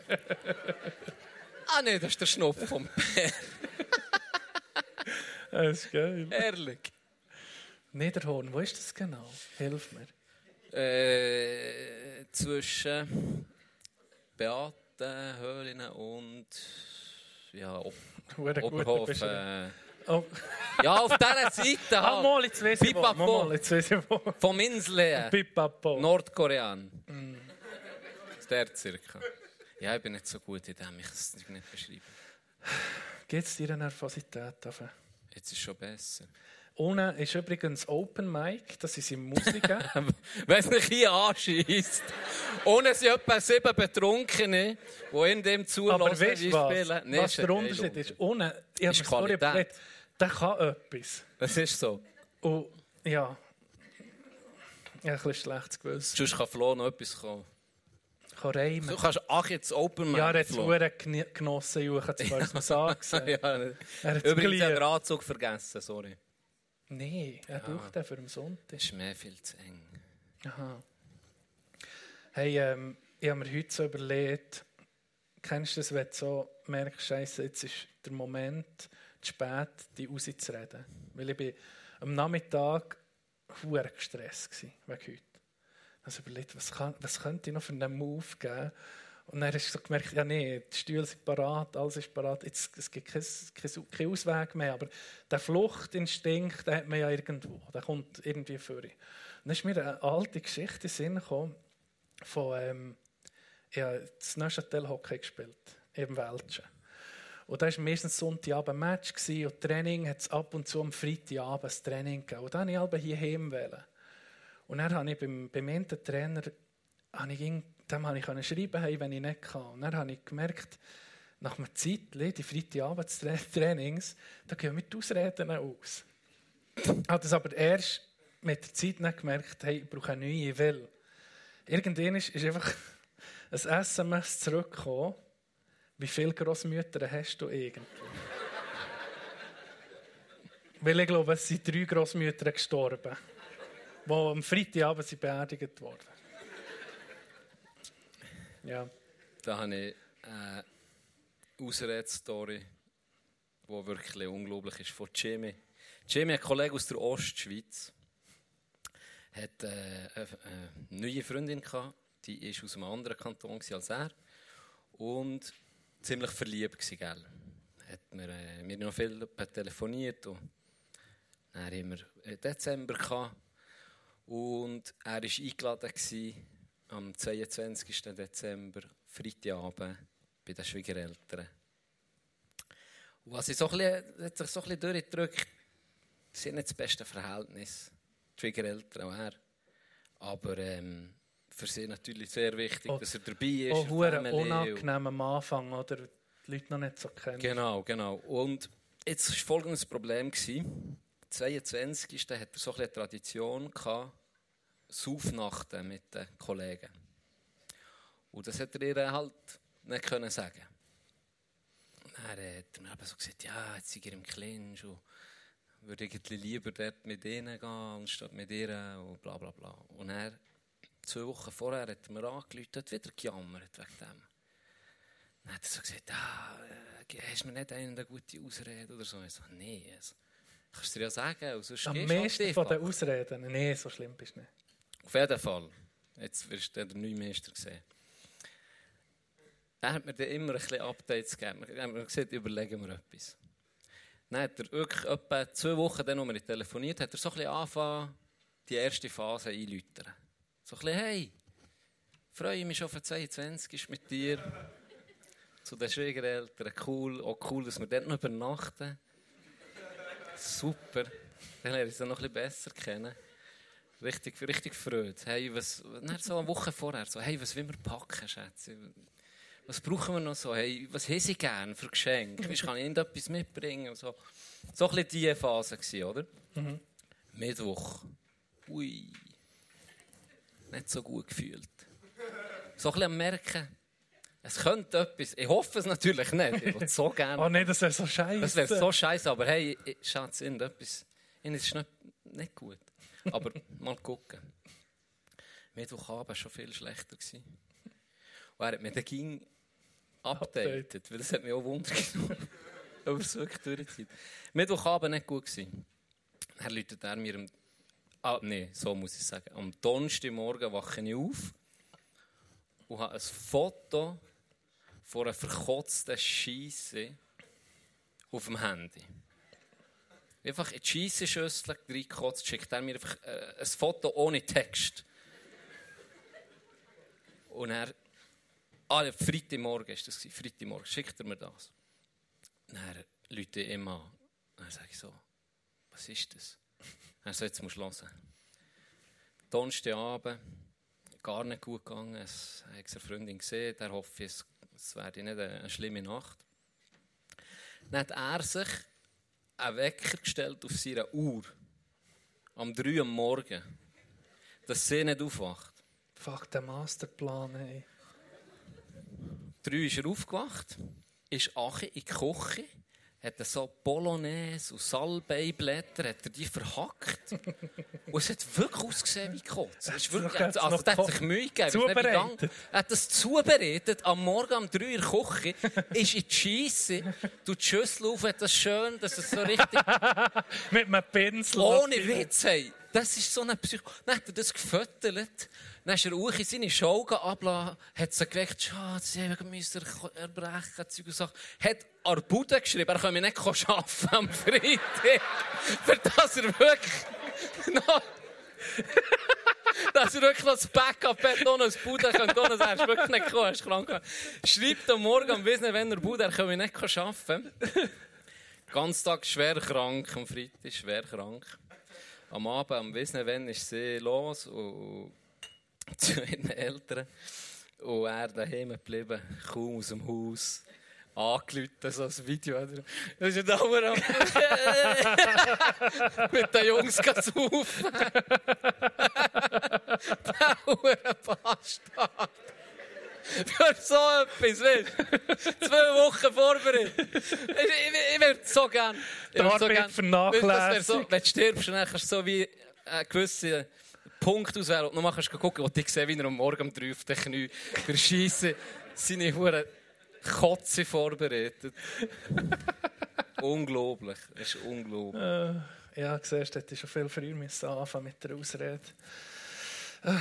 ah nee, das ist der Schnupf vom Bär. Das ist geil. Ehrlich. Niederhorn, wo ist das genau? Hilf mir. Äh, zwischen Beate, Höhlinnen und ja, Op Hure gut, Oberhof. bist du- Äh, Oh, [laughs] ja, auf dieser Seite [laughs] ah, halt. mal, jetzt weiss ich wo. Mal, jetzt weiss ich wo. Vom Inseln. Pipapo. Nordkorean. Der circa. Ja, ich bin nicht so gut in dem, ich kann es nicht beschreiben. Geht es dir eine Nervosität? Jetzt ist es schon besser. Unten ist übrigens Open Mic, das ist im Musiken. [laughs] Wenn es mich hier anschießt. Ohne sind etwa sieben Betrunkene, die in dem zulassen, Aber weißt wie was? spielen. Nee, was der Unterschied Unterschied. ist? Unten, ich habe mir vorher überlegt, der kann etwas. Das ist so. Und ja, ein bisschen schlechtes Gewissen. Sonst kann Flo noch etwas kommen. Kann reimen. Du kannst auch jetzt Open Ja, er Mic, hat es genossen, Juchen, zu falls man sagt. ja, Er hat [laughs] es Übrigens, ich habe den Anzug vergessen, sorry. Nein, er braucht den für den Sonntag. Das ist mir viel zu eng. Aha. Hey, ähm, ich habe mir heute so überlegt, kennst du das, wenn du so merkst, Scheiße, jetzt ist der Moment zu spät, die rauszureden. Weil ich bin am Nachmittag hure gestresst gewesen, wegen heute. Also überlegt, was, kann, was könnte ich noch für einen Move geben? Und dann hast du gemerkt, ja nee, die Stühle sind parat, alles ist parat, es gibt keinen kein, Ausweg mehr. Aber der Fluchtinstinkt, den hat man ja irgendwo, der kommt irgendwie vor. Dann ist mir eine alte Geschichte in Sinn gekommen, von, ähm, ich habe das Neuchâtel Hockey gespielt, im Welschen. Und da war meistens Sonntagabend ein Match und Training hat es ab und zu am Freitagabend ein Training gegeben. Und dann wollte ich aber hier heimwählen. Und dann habe ich beim, beim Trainer, habe ich dem habe ich schreiben, hey, wenn ich nicht kann. Und dann habe ich gemerkt, nach einer Zeit, die Freitagabendstrainings, da gehen mir die Ausreden aus. Ich habe das aber erst mit der Zeit nicht gemerkt, hey, ich brauche eine neue Will. Irgendwann ist, einfach ein SMS zurückgekommen, wie viele Grossmütter hast du eigentlich? [laughs] Weil ich glaube, es sind drei Grossmütter gestorben, die am Freitagabend beerdigt wurden. Ja. Da habe ich eine Ausredstory, die wirklich unglaublich ist, von Jimmy. Jimmy, ein Kollege aus der Ostschweiz, hat äh, eine, eine neue Freundin gehabt, die war aus einem anderen Kanton als er und ziemlich verliebt gewesen, gell? Hat mir, äh, haben noch viel telefoniert und dann haben wir äh, Dezember gehabt und er war eingeladen gewesen, am 22. Dezember, Freitagabend, bei den Schwiegereltern. Und was ich so ein bisschen, hat sich so ein bisschen durchgedrückt, haben nicht das beste Verhältnis, die Schwiegereltern und er. Aber ähm, für sie natürlich sehr wichtig, Oh, dass er dabei ist. Auch und- unangenehm am Anfang, oder? Die Leute noch nicht so kennen. Genau, genau. Und jetzt war folgendes Problem. gewesen. 22. hat er so eine Tradition gehabt, Saufnachten mit den Kollegen. Und das hat er ihr halt nicht können sagen. Und dann hat er mir eben so gesagt, ja, jetzt sei er im Clinch und würde irgendwie lieber dort mit ihnen gehen, anstatt mit ihr und bla bla bla. Und er, zwei Wochen vorher, hat er mir angerufen, hat wieder gejammert wegen dem. Dann hat er so gesagt, ah, hast du mir nicht eine gute Ausrede oder so? Ich so, nee, also, kannst du dir ja sagen, und sonst Am halt meisten von den Ausreden. Nee, so schlimm bist du nicht. Auf jeden Fall. Jetzt wirst du den neuen Meister sehen. Er hat mir dann immer ein bisschen Updates gegeben. Er hat mir gesagt, überlegen wir etwas. Dann hat er wirklich etwa zwei Wochen, dann, als wir telefoniert hat er so ein bisschen angefangen, die erste Phase einläutern. So ein bisschen, hey, freue mich schon auf den 22. ist mit dir. Zu den Schwiegereltern, cool. Auch cool, dass wir dort noch übernachten. Super. Dann lerne ich sie noch ein bisschen besser kennen. Richtig, richtig Freude. Hey, was, dann so eine Woche vorher, so, hey, was will wir packen, Schätze? Was brauchen wir noch so? Hey, was haben sie gern für Geschenke? Weißt, kann ich irgendetwas mitbringen? Und so. so ein bisschen diese Phase, gewesen, oder? Mittwoch. Ui. Nicht so gut gefühlt. So ein bisschen am Merken, es könnte etwas. Ich hoffe es natürlich nicht. Ich würde so gerne. [laughs] Oh nein, das wäre so scheiße. Das wäre so scheiße, aber hey, Schatz, irgendetwas. Irgendwas ist nicht, nicht gut. Aber mal gucken. Mittwochabend war schon viel schlechter. Gewesen. Und er hat mir den ging updated, weil das hat mich auch Wunder genommen. [laughs] Aber es wirklich durchzieht. Mittwochabend nicht gut gewesen. Dann läutet er mir am... Ah, nee, so muss ich sagen. Am Donnerstagmorgen wache ich auf und habe ein Foto von einer verkotzten Scheisse auf dem Handy. Einfach in die Scheissenschüssel reingekotzt, schickt er mir einfach äh, ein Foto ohne Text. Und er, ah, Freitagmorgen ist das, Freitagmorgen, schickt er mir das. Dann Leute ich ihm an. Dann sage ich so, was ist das? Er sagt, jetzt musst du hören. Donnerstagabend, gar nicht gut gegangen. Es hat eine Freundin gesehen, der hoffe es, es werde nicht eine, eine schlimme Nacht. Dann hat er sich einen Wecker gestellt auf seiner Uhr. Am 3 Uhr am Morgen. Dass sie nicht aufwacht. Fuck, der Masterplan, ey. 3 ist er aufgewacht, ist Ache in die Küche, hat so Bolognese und Salbeiblätter, hat er die verhackt. [laughs] und es hat wirklich ausgesehen wie Kotz. Es ist [laughs] wirklich, also, der hat sich Mühe gegeben. Zubereitet? Er hat das zubereitet, am Morgen um 3 Uhr in der Küche, ist in die Scheisse, tut die Schüssel auf, hat das schön, dass es so richtig [laughs] Mit einem Pinsel. ohne Witz, hey. Das ist so ein Psycho. Dann hat er das gefüttert. Dann ist er auch in seine Show abgelassen, hat sie geweckt, Schatz, ich müsste erbrechen, Zeug und Sachen. Hat an Bude geschrieben, er könne nicht arbeiten am Freitag. Für das er wirklich noch, [laughs] dass er wirklich noch das Backup hat, noch ein Bude könnte, noch er ist wirklich nicht gekommen, er ist krank. Schreibt am Morgen am Wissen, wenn er Bude, er könne nicht arbeiten. Ganz Tag schwer krank, am Freitag schwer krank. Am Abend, am Wissen, wenn ist sie los und [laughs] zu ihren Eltern. Und er daheim geblieben, kaum aus dem Haus. Angelüht, so ein Video. Das ist ja dauernd am- [laughs] mit den Jungs saufen. [laughs] Der Bastard. Für so etwas, weißt du? Zwei Wochen vorbereitet. Ich, ich, ich würde so gerne. Die Arbeit vernachlässigt. Das wär so, wenn du stirbst, dann kannst du so wie einen gewissen Punkt auswählen und nochmal kannst du gucken, und ich sehe, wie er am Morgen um drei auf den Knie für Schiessen seine Huren Kotze vorbereitet. unglaublich. Das ist unglaublich. Äh, ja, siehst du, hätte ich schon viel früher müssen anfangen mit der Ausrede. [laughs]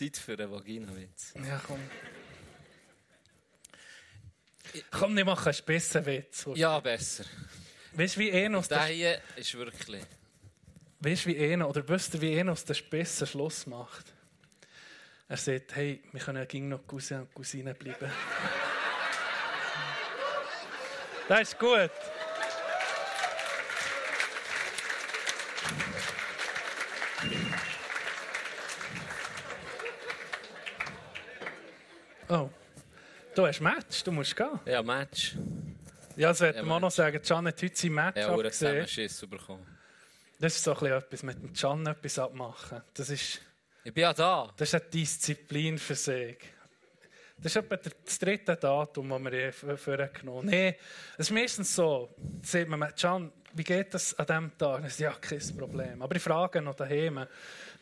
Zeit für einen Vagina-Witz. Ja, komm. Komm, ich mache einen Spessenwitz. Ja, besser. Weißt du, wie Enos Der der, hier ist wirklich... weißt, du, wie Enos, oder wisst ihr, wie Enos den Spessen Schluss macht? Er sagt, hey, wir können ja noch Cousin und Cousine bleiben. [laughs] das ist gut. Oh, du hast Match, du musst gehen. Ja, Match. Ja, das wollte Ja, man noch sagen. Can hat heute sein Match Ja, abgesehen. Zusammenschiss bekommen. Das ist so ein bisschen etwas mit dem Can etwas abmachen. Das ist, Ich bin ja da. das ist eine Disziplin für sich. Das ist etwa das dritte Datum, das wir vorgenommen haben. Nein, es ist meistens so, sieht man, Can, wie geht das an diesem Tag? Dann sagt, ja, kein Problem. Aber ich frage noch daheim.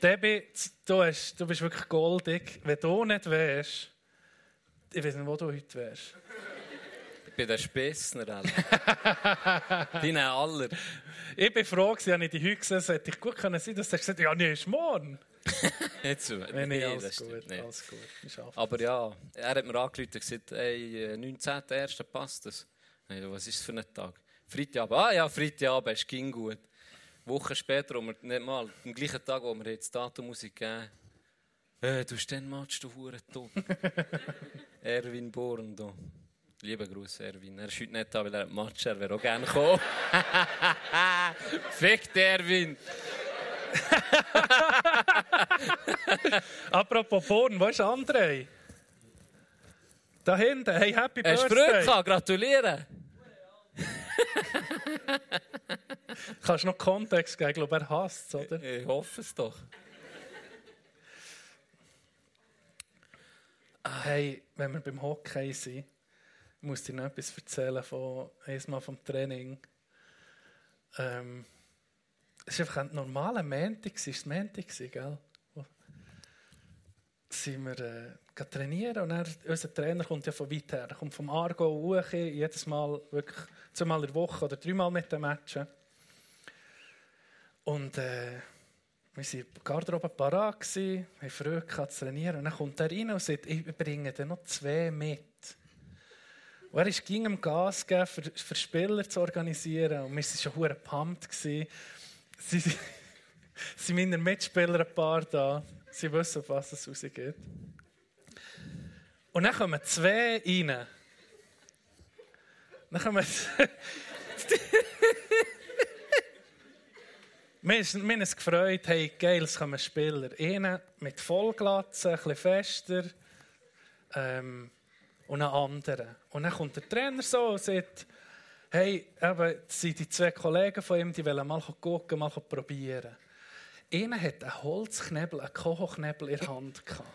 Debbie, du, hast, du bist wirklich goldig. Wenn du nicht wärst, ich weiß nicht, wo du heute wärst. Ich bin der Spessner. Alter. [laughs] Die nehmen alle. Ich bin froh, dass ich die heute gesehen habe. Hätte ich gut können sein, dass du gesagt hast, ja, nee, ist morgen. [laughs] Nicht so. Nein, Nee, alles das gut, nicht. alles gut. Schaffe Aber ja, er hat mir angerufen und gesagt, hey, äh, 19.01. passt das. So, was ist das für ein Tag? Freitagabend. Ah ja, Freitagabend, es ging gut. Wochen später, wir nicht mal, am gleichen Tag, wo wir jetzt Datummusik gegeben äh, du hast den Match, du Hure top. [laughs] Erwin Born, da. Liebe Grüße, Erwin. Er ist heute nicht da, weil er hat Match, er wäre auch gerne gekommen. [laughs] Fick dich, Erwin. [laughs] Apropos Born, wo ist André? Da hinten, hey, Happy Hast du Birthday. gehabt? Gratulieren. Kannst du noch Kontext geben? Ich glaube, er hasst es, oder? Ich hoffe es doch. Hey, wenn wir beim Hockey sind, muss ich dir noch etwas erzählen von einmal vom Training. Ähm, es war einfach ein normaler Montag, es war das Montag, gell? Wo sind wir äh, trainieren und dann, unser Trainer kommt ja von weit her. Er kommt vom Argo hoch, jedes Mal wirklich zweimal in der Woche oder dreimal mit den Matchen. Und äh, wir waren in der Garderobe parat, haben gehabt zu trainieren. Und dann kommt er rein und sagt, ich bringe dir noch zwei mit. Und er ging am Gas geben, für, für Spieler zu organisieren. Und wir waren schon hure gewesen. Sie [laughs] sind meine Mitspieler ein paar da. Sie wissen, auf was es rausgeht. Und dann kommen zwei rein. Dann kommen [laughs] Wir haben uns- gefreut, hey, geil, es kommen Spieler. Einer mit Vollglatze, ein bisschen fester. Ähm, und einen anderen. Und dann kommt der Trainer so und sagt, hey, eben, sind die zwei Kollegen von ihm, die wollen mal gucken, mal probieren. Einer hat einen Holzknebel, einen Kochknebel in der Hand gehabt.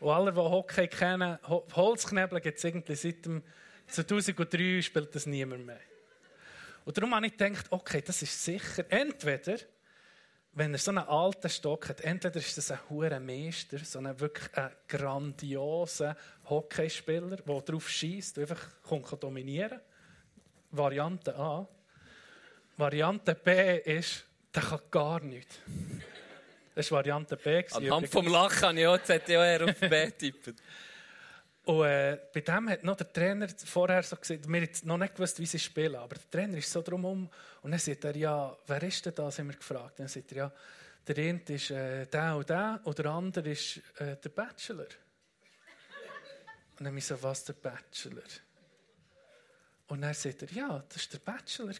Und alle, die Hockey kennen, Ho- Holzknebel gibt es irgendwie seit dem 2003 spielt das niemand mehr. Und darum habe ich gedacht, okay, das ist sicher, entweder, wenn er so einen alten Stock hat, entweder ist das ein hoher Meister, so ein wirklich ein grandioser Hockeyspieler, der darauf schießt, einfach kann dominieren. Variante A. Variante B ist, der kann gar nichts. Das war Variante B. Anhand übrigens. vom Lachen habe ich auch ZDOR auf B [laughs] getippt. Und äh, bei dem hat noch der Trainer vorher so gesagt, wir haben jetzt noch nicht gewusst, wie sie spielen, aber der Trainer ist so drumherum und dann sagt er, ja, wer ist denn das, haben wir gefragt. Dann sagt er, ja, der eine ist äh, der und der und der andere ist äh, der Bachelor. Und dann so, was der Bachelor? Und dann sagt er, ja, das war der Bachelor. Und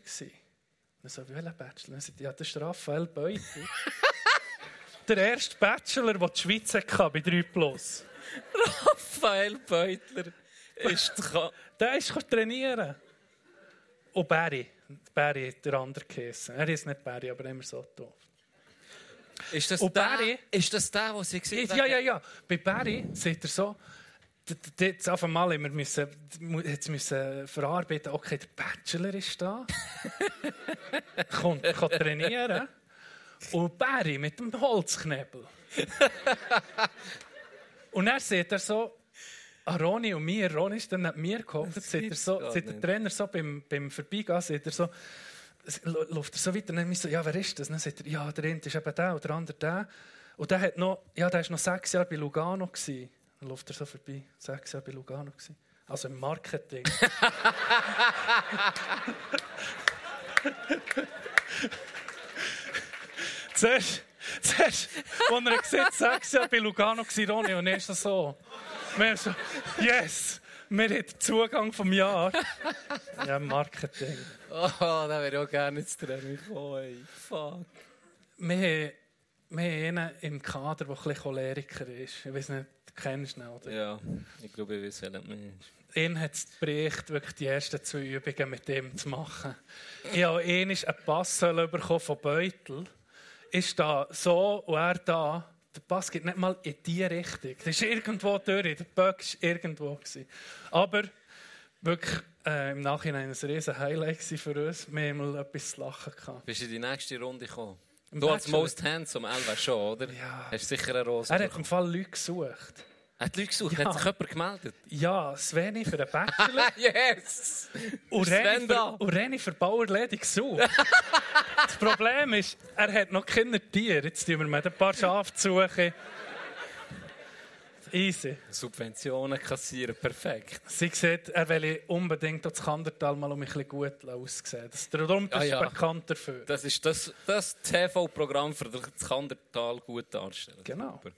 dann so, welcher Bachelor? Dann sagt er, ja, das ist Raphael Beutel. [laughs] der erste Bachelor, den die Schweiz hatte bei 3 Plus. Raphael Beutler ist der Der ist gekommen trainieren. Und Barry. Barry hat der andere geheißen. Er ist nicht Barry, aber immer so doof. Ist das Und der, Barry? ist das der, was sie gesehen Ja, ja, ja. Bei Barry sagt er so, jetzt auf einmal immer müssen, jetzt müssen verarbeiten, okay, der Bachelor ist da. [laughs] Kommt, kann trainieren. Und Barry mit dem Holzknebel. [laughs] Und dann sieht er so, an Ronny und mir, Ronny ist dann neben mir gekommen, sieht er so, sieht der nicht. Trainer so beim, beim Vorbeigehen, sieht er so, läuft er so weiter, und dann so, ja, wer ist das? Und dann sagt er, ja, der eine ist eben der und der andere der. Und der hat noch, ja, der war noch sechs Jahre bei Lugano. Gewesen. Dann läuft er so vorbei, sechs Jahre bei Lugano. Gewesen. Also im Marketing. [laughs] zuerst, zuerst, als er gesagt sechs Jahre bei Lugano Ronny, und das so. Wir so, yes, wir haben den Zugang vom Jahr. Ja, Marketing. Oh, da wäre ich auch gerne ins Training gekommen. Fuck. Wir haben, wir haben einen im Kader, der ein bisschen Choleriker ist. Ich weiß nicht, du kennst ihn, oder? Ja, ich glaube, ich weiß, welcher man ist. ihn hat es geprägt, wirklich die ersten zwei Übungen mit ihm zu machen. Ich habe einmal einen Pass bekommen von Beutel. Ist da so und er da. Der Pass geht nicht mal in diese Richtung. Das ist irgendwo durch. Der Böck war irgendwo. gewesen. Aber wirklich äh, im Nachhinein ein riesen Highlight für uns. Wir haben mal etwas zu lachen gehabt. Bist du in die nächste Runde gekommen? Im Du als Bachelor. Most Handsome, Elva schon, oder? Ja. Hast sicher eine Rose Er hat bekommen. im Fall Leute gesucht. Hat die Leute gesucht? Ja. Hat sich jemand gemeldet? Ja, Sveni für den Bachelor. [laughs] yes! Und Ist da? für, und René für Bauerledig gesucht. das Problem ist, er hat noch keine Tiere. Jetzt tun wir mit ein paar Schafe suchen. Easy. Subventionen kassieren, perfekt. Sie sieht, er will unbedingt das Kandertal mal um ein bisschen gut aussehen. Das, darum Ah, ist ja. bekannt dafür. Das ist das, das TV-Programm für das Kandertal gut darstellen. Genau. Super.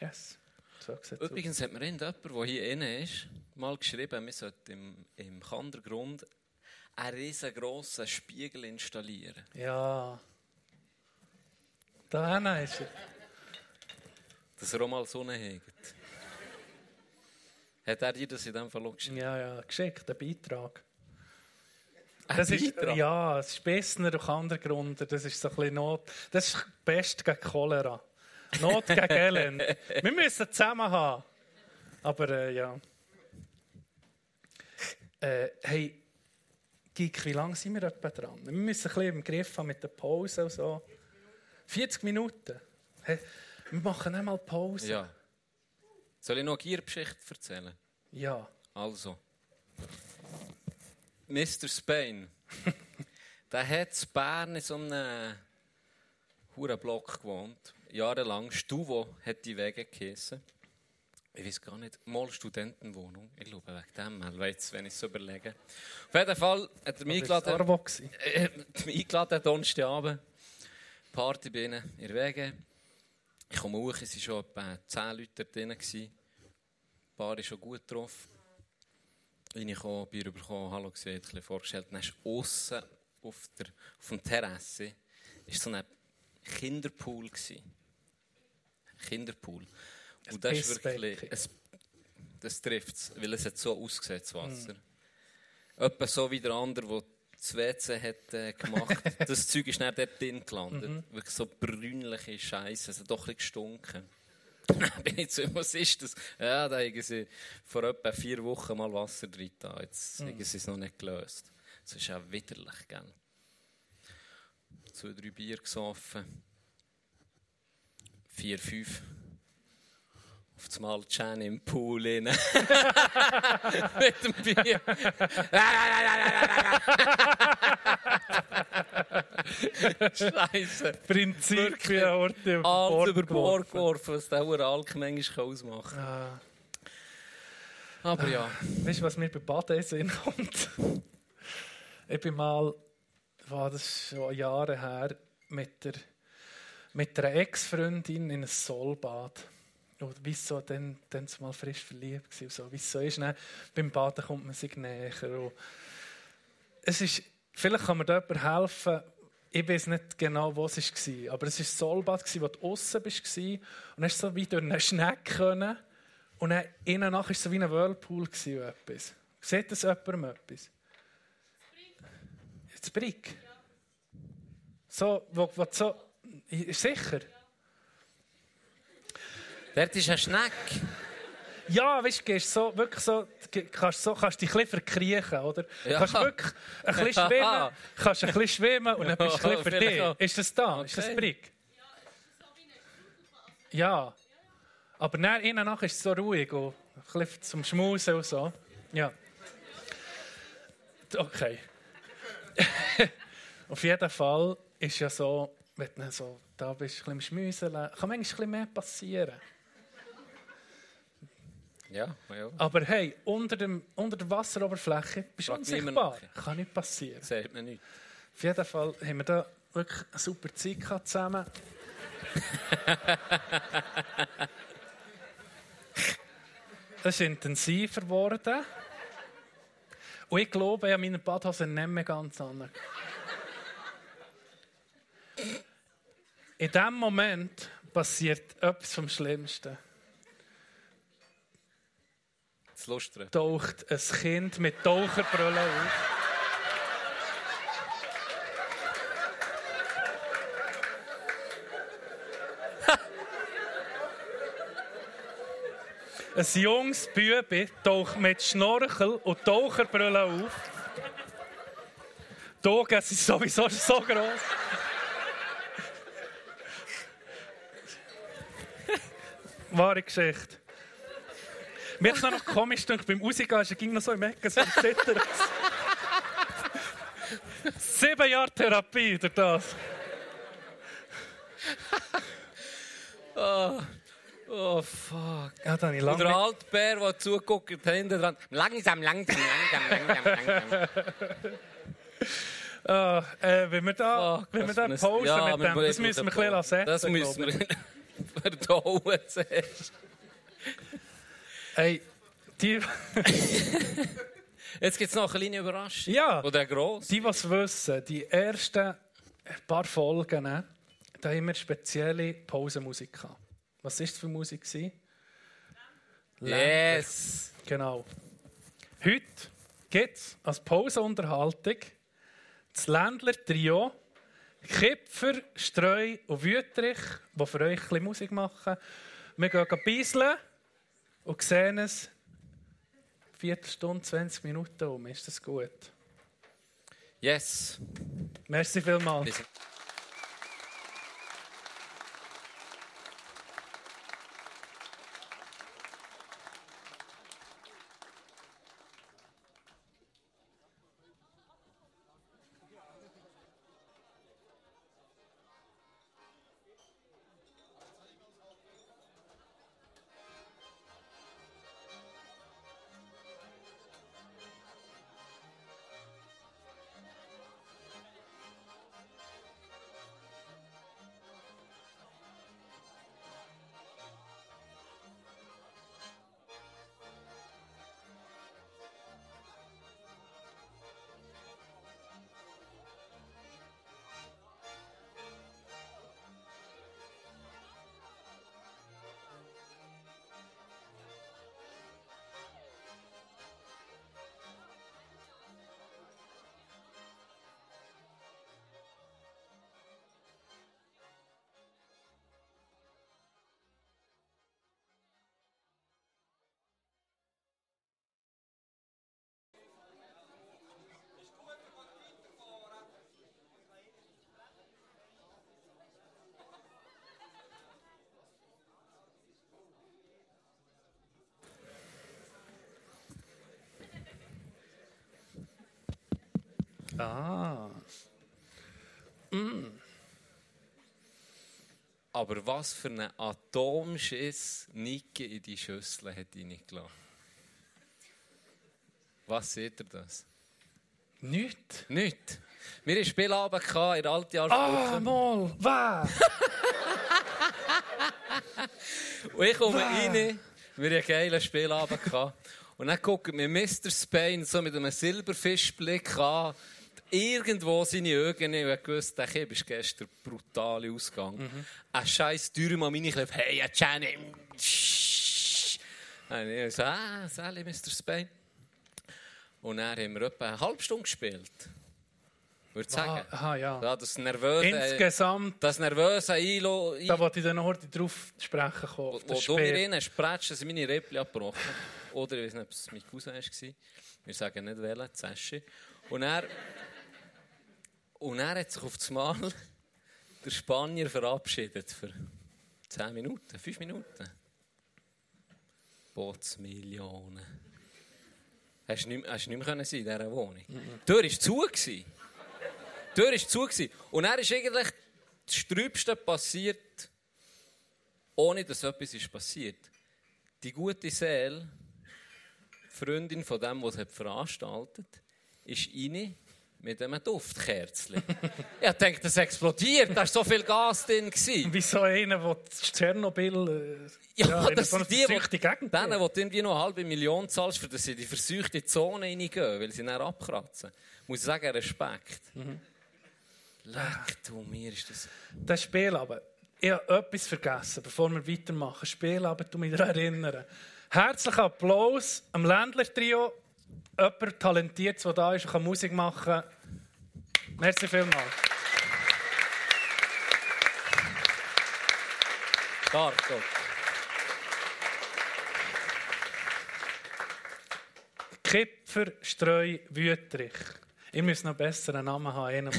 Yes. So. Übrigens hat mir irgendjemand, der hier innen ist, mal geschrieben, wir sollten im, im Kandergrund einen riesengroßen Spiegel installieren. Ja. Da hinten ist er. Dass er auch mal Sonne hegt. Hat er dir das in dem Fall auch geschrieben? Ja, ja, geschickt, ein Beitrag. Ein Das ist, ja, es ist Bessner durch andere Gründe. Das ist so ein bisschen Not. Das ist best gegen Cholera. Not gegen Elend. Wir müssen zusammen haben. Aber äh, ja. Äh, hey, Gik, wie lange sind wir etwa dran? Wir müssen ein bisschen im Griff haben mit der Pause und so. 40 Minuten. Hey, wir machen einmal Pause. Ja. Soll ich noch eine Giergeschichte erzählen? ja. Also. Mr. Spain. [laughs] der hat in Bern in so einem Hurenblock gewohnt. Jahrelang. Stuvo hat die Wege geheissen. Ich weiß gar nicht. Mal Studentenwohnung. Ich glaube, wegen dem mal, jetzt, wenn ich es so überlege. Auf jeden Fall hat er mich eingeladen. Äh, [laughs] mich eingeladen, Donnerstagabend. Party bei ihnen in Wege. Ich komme hoch, es waren schon etwa 10 Leute drin. Ein paar ist schon gut drauf. Reingekommen, Bier bekommen, Hallo gesehen, ein vorgestellt. Dann ist aussen auf der, auf der Terrasse ist so ein Kinderpool. Gewesen. Kinderpool. Und das ist wirklich... Es, das trifft es, weil es hat so ausgesehen, das Wasser. Etwa so wie der andere, der das WC hat äh, gemacht [laughs] Das Zeug ist dann dort drin gelandet. Wirklich so brünliche Scheiße. Es hat doch ein bisschen gestunken. [laughs] Dann bin ich zu ihm, was ist das? Ja, da haben sie vor etwa vier Wochen mal Wasser drin da. Jetzt haben sie es noch nicht gelöst. Das ist auch widerlich, gell? Zwei, drei Bier gesoffen. Vier, fünf. Auf das Mal Jan im Pool rein. [laughs] Mit dem Bier. Scheiße. Prinzip wie ein Ort über Bord über Bord geworfen. was der Alk manchmal ausmachen kann. Ah. Aber ja. Weißt du, was mir bei Baden Sinn kommt? ich bin mal, war das schon Jahre her, mit, der, mit einer Ex-Freundin in ein Solbad. Und wieso dann, dann mal frisch verliebt gewesen. So, wieso ist dann, beim Baden kommt man sich näher. Und es ist, vielleicht kann mir da jemand helfen. Ich weiß nicht genau, wo es war. Aber es war ein Solbad, wo du außen warst. Und dann hast du so wie durch einen Schneck können. Und dann innen nach war es so wie ein Whirlpool. Etwas. Sieht das jemandem etwas? Das Brick? So, wo, wo so... Sicher? Dort ist ein Schneck. Ja, weißt du, so, wirklich so, kannst, so, kannst dich ein bisschen verkriechen, oder? Ja. Kannst wirklich ein bisschen [laughs] schwimmen, kannst ein bisschen schwimmen und dann bist du ein bisschen dich. auch. Ist das da? Ist das Okay. Brick? Ja. Aber dann, innen nach ist es so ruhig und ein bisschen zum Schmusen und so. Ja. Okay. [laughs] Auf jeden Fall ist ja so, wenn du so da bist, ein bisschen Schmuseln, kann manchmal ein bisschen mehr passieren. Ja, ja. Aber hey, unter, dem, unter der Wasseroberfläche bist du unsichtbar. Kann nicht passieren. Sagt man nicht. Auf jeden Fall haben wir da wirklich eine super Zeit gehabt zusammen. [laughs] Es ist intensiver geworden. Und ich glaube, ich habe meine Badhose nicht mehr ganz an. In dem Moment passiert etwas vom Schlimmsten. das Lustren. taucht ein Kind mit Taucherbrille auf. [laughs] Ein junges Bübi taucht mit Schnorchel und Taucherbrille auf. Die Augen sind sowieso so gross. Wahre Geschichte. Mir ist noch komisch gedacht, beim Rausgehen ist er ging noch so im Ecken so am Zittern. Sieben Jahre Therapie durch das. Oh, fuck. Ja, da habe ich Und lange der nicht... alte Bär, der zuguckt, hinten dran. Langsam, langsam, langsam, langsam, langsam. Ah, äh, wenn wir da, Fuck, wenn wir da Pause Ja, mit dem, das müssen wir ein bisschen setzen. Das müssen wir verdauen [laughs] zuerst. Hey, die, [laughs] Jetzt gibt es noch eine kleine Überraschung. ja, Oder gross. die, es wissen, die ersten paar Folgen, ne, da haben wir spezielle Pausenmusik gehabt. Was war das für Musik? gewesen? Yes. Genau. Heute gibt es als Pausenunterhaltung das Ländler-Trio Kipfer, Streu und Wüterich, die für euch ein bisschen Musik machen. Wir gehen beiseln und sehen es Viertelstunde, 20 Minuten um. Ist das gut? Yes. Merci vielmals. Ah. Aber was für einen Atomschiss Nike in die Schüssel hat reingelassen. Was seht ihr das? Nicht? Nicht. Wir hatten Spielabend in der Ah, Altjahrswoche. mal, wer? [laughs] Und ich komme rein, wir hatten einen geilen Spielabend. Und dann guckt mir Mr. Spain so mit einem Silberfischblick an, irgendwo seine Augen, und ich wusste, der Kind ist gestern brutal ausgegangen. Ein scheiß Türm an meine Kläfe, hey, Jenny! Und ich so, ah, Sally, Mr. Spain. Und dann haben wir etwa eine halbe Stunde gespielt. Würde ich sagen. Aha, ja. Ja, das nervöse, Insgesamt, das nervöse Einlo... da wollte ich dann noch heute drauf sprechen kommen. Wo, du mir innen sprätschst, sind meine Rippli abgebrochen. Oder ich weiß nicht, ob es mein Cousin war. Wir sagen nicht wählen, Zeschi. Und er, und er hat sich auf das Mal [laughs] der Spanier verabschiedet für 10 Minuten, 5 Minuten. Botsmillionen. Hast du nicht, hast du nicht mehr sein in dieser Wohnung? Die Tür war zu. Die Tür war zu. Und er ist eigentlich das Strübste passiert, ohne dass etwas ist passiert. Die gute Seele, die Freundin von dem, was es veranstaltet hat, ist rein mit einem Duftkerzchen. [laughs] ich dachte, das explodiert, da war so viel Gas drin. Wie so einer, der Tschernobyl äh, Ja, in das so sind die, Gegend denen, wo du irgendwie noch eine halbe Million zahlst, für dass sie in die verseuchte Zone reingehen, weil sie dann abkratzen. Muss ich sagen, Respekt. Mhm. Leck du, mir ist das... Das Spiel aber, ich habe etwas vergessen, bevor wir weitermachen. Spiel aber, du mich daran erinnern. Herzlichen Applaus am Ländler-Trio. Jemand talentiert, der da ist und kann Musik machen Merci vielmals. Stark, Gott. Kipfer, Streu, Wüterich. Ich muss noch einen besseren Namen haben. einen,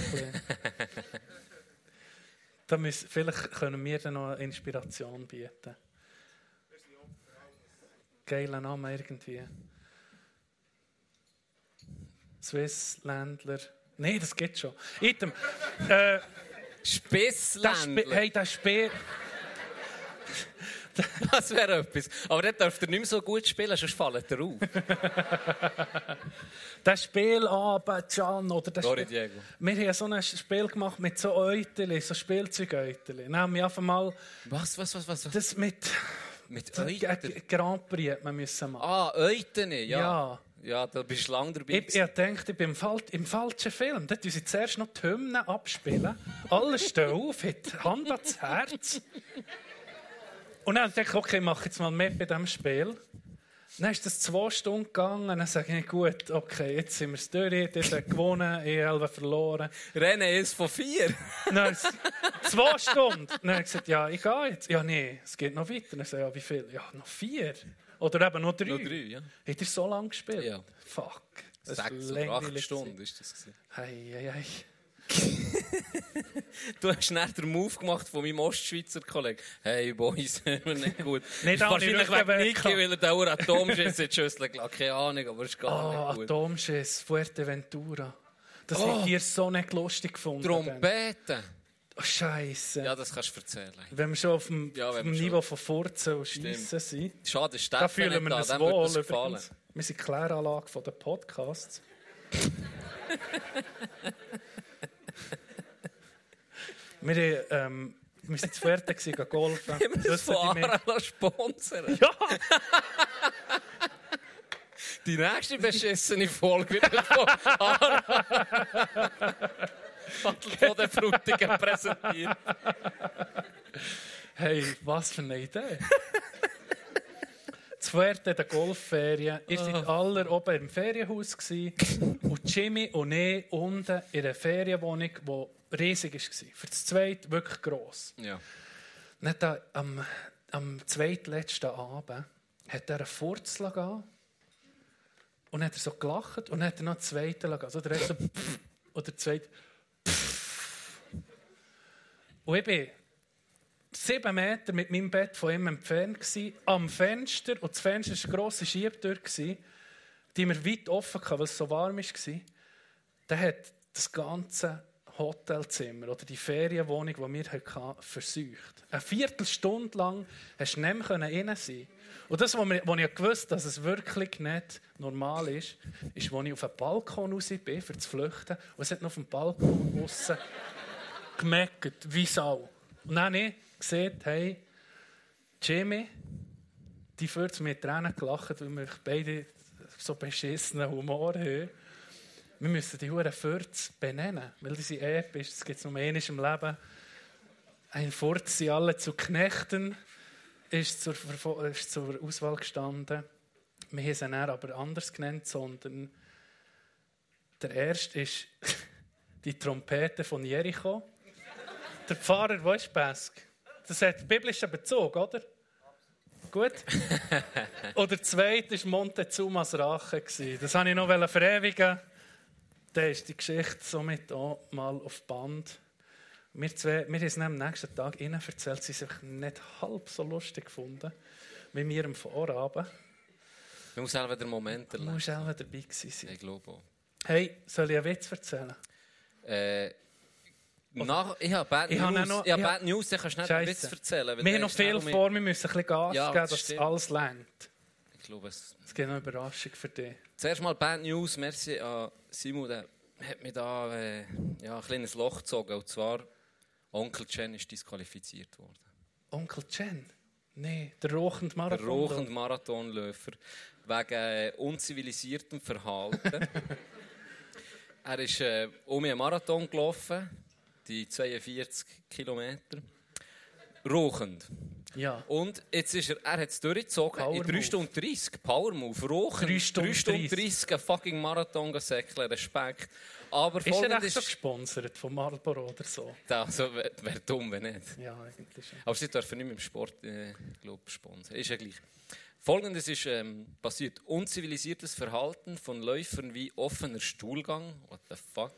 da müssen, vielleicht können wir dann noch eine Inspiration bieten. Geiler Name irgendwie. Swiss Ländler. Nein, das geht schon. Item. Äh, das Spissländler. hey, das Spiel. Das wäre etwas. Aber dort dürft ihr nicht mehr so gut spielen, sonst fallen ihr auf. Das Spielabend, Can, oder das Spiel- Diego. Wir haben so ein Spiel gemacht mit so Euteli, so Spielzeug-Euteli. Dann haben wir einfach mal Was, was, was, was? das mit Mit? G- Grand Prix man müssen machen. Ah, Euten, ja. Ja. Ja, da bist du lange dabei. Ich, ich dachte, ich bin im, Fal im falschen Film. Dort müssen sie zuerst noch die Hymne abspielen. Alle stehen auf, die Hand ans Herz. Und dann dachte ich, okay, ich mache jetzt mal mit bei diesem Spiel. Dann ist das zwei Stunden gegangen. Dann sage ich, gut, okay, jetzt sind wir es durch. Ich habe gewonnen, ich habe verloren. Rennen ist von vier. Dann es zwei Stunden. Dann habe ich gesagt, ja, ich gehe jetzt. Ja, nee, es geht noch weiter. Dann sage ich, ja, wie viel? Ja, noch vier. Oder eben noch drei. Noch drei, ja. Hat ihr so lange gespielt? Ja. Fuck. Das Sechs oder acht Stunden ist das. Gewesen. Hei, hei, hei. Du hast nicht den Move gemacht von meinem Ostschweizer Kollegen. Hey, Boys, [laughs] wir nicht gut. Nicht wahrscheinlich wegen Niki, weil er dauernd Atomschiss in die Schüssel gelegt Keine Ahnung, aber es ist gar Ah, nicht gut. Atomschiss, Fuerteventura. Das Oh. habt ihr so nicht lustig gefunden. dann. Oh, Scheiße. Ja, das kannst du erzählen. Wenn wir schon auf dem, Ja, auf dem wir schon- Niveau von Furzen und Schiessen sind, Schade, da Steffen fühlen wir da, uns dem würde wohl. Übrigens. Wir sind die Kläranlage von den Podcasts. [laughs] wir, ähm, wir sind zu Fuerte gewesen, golfen. Wir müssen von die mehr? Ara sponsern. Ja, Die nächste beschissene Folge wird von [laughs] Ara Adelboden-Frutigen präsentiert. Hey, was für eine Idee. Zu Fuerte der Golfferien. Ihr seid alle oben im Ferienhaus und Jimmy und ich unten in einer Ferienwohnung, die riesig war. Für das zweite wirklich gross. Ja. Hat er am, am zweitletzten Abend hat er einen Furz gegeben und hat er so gelacht und hat er noch einen zweiten lassen. Oder, er hat so [laughs] oder der zweite Und ich bin sieben Meter mit meinem Bett von ihm entfernt gsi, am Fenster und das Fenster war eine grosse Schiebtür, gsi, die mir weit offen hatte, weil es so warm war. Dann hat das ganze Hotelzimmer oder die Ferienwohnung, die wir hatten, versucht. Eine Viertelstunde lang hast du nicht mehr rein sein. Und das, was ich gewusst dass es wirklich nicht normal ist, ist, als ich auf den Balkon raus bin, um zu flüchten. Und es hat noch auf dem Balkon aussen [laughs] gemeckert, wie Sau. Und dann habe ich gesehen, hey, Jimmy, die führt mit Tränen gelacht, weil wir beide so beschissenen Humor haben. Wir müssen die Huren Furz benennen, weil die sind episch. Es gibt es nur einmal im Leben. Ein Furz, sie alle zu Knechten, ist zur, ist zur Auswahl gestanden. Wir haben sie dann aber anders genannt, sondern der erste ist [laughs] die Trompete von Jericho. Der Pfarrer, wo ist Pesk? Das hat biblischen Bezug, oder? Gut. [laughs] Und der zweite war Montezumas Rache. Das wollte ich noch verewigen. Dann ist die Geschichte somit auch mal auf Band. Wir, zwei, wir haben es am nächsten Tag ihnen erzählt, sie sich nicht halb so lustig gefunden wie wir am Vorabend. Man muss selber den Moment erleben. musst auch dabei gewesen sein. Ich glaube auch. Hey, soll ich einen Witz erzählen? Äh, nach, ich habe Bad Ich News. habe noch- ich habe ich Bad News, kannst du nicht einen. Witz erzählen. Wir haben noch schnell viel mich- vor, wir müssen ein bisschen Gas Ja, geben, das dass stimmt. alles längt. Ich glaube, es Es gibt noch eine Überraschung für dich. Zuerst mal Bad News, merci an Simon, der hat mir da äh, ja, ein kleines Loch gezogen. Und zwar, Onkel Chen ist disqualifiziert worden. Onkel Chen? Nein, der rochende Der Marathon. rochende Marathonläufer wegen äh, unzivilisiertem Verhalten. [laughs] er ist äh, um einen Marathon gelaufen, die 42 Kilometer. Rochend. Ja. Und jetzt ist er, er hat es durchgezogen Power in 3 Move. Stunden 30. Power Move, Rochen. 3 Stunden 3 Stunden 30. 30, ein fucking Marathon gesäckelt, Respekt. Aber Ist er echt so gesponsert von Marlboro oder so? Also, wäre wär dumm, wenn nicht. Ja, eigentlich schon. Aber sie dürfen nicht mit dem Sport, äh, glaub, sponsern. Ist ja gleich. Folgendes ist ähm, passiert. Unzivilisiertes Verhalten von Läufern wie offener Stuhlgang, what the fuck,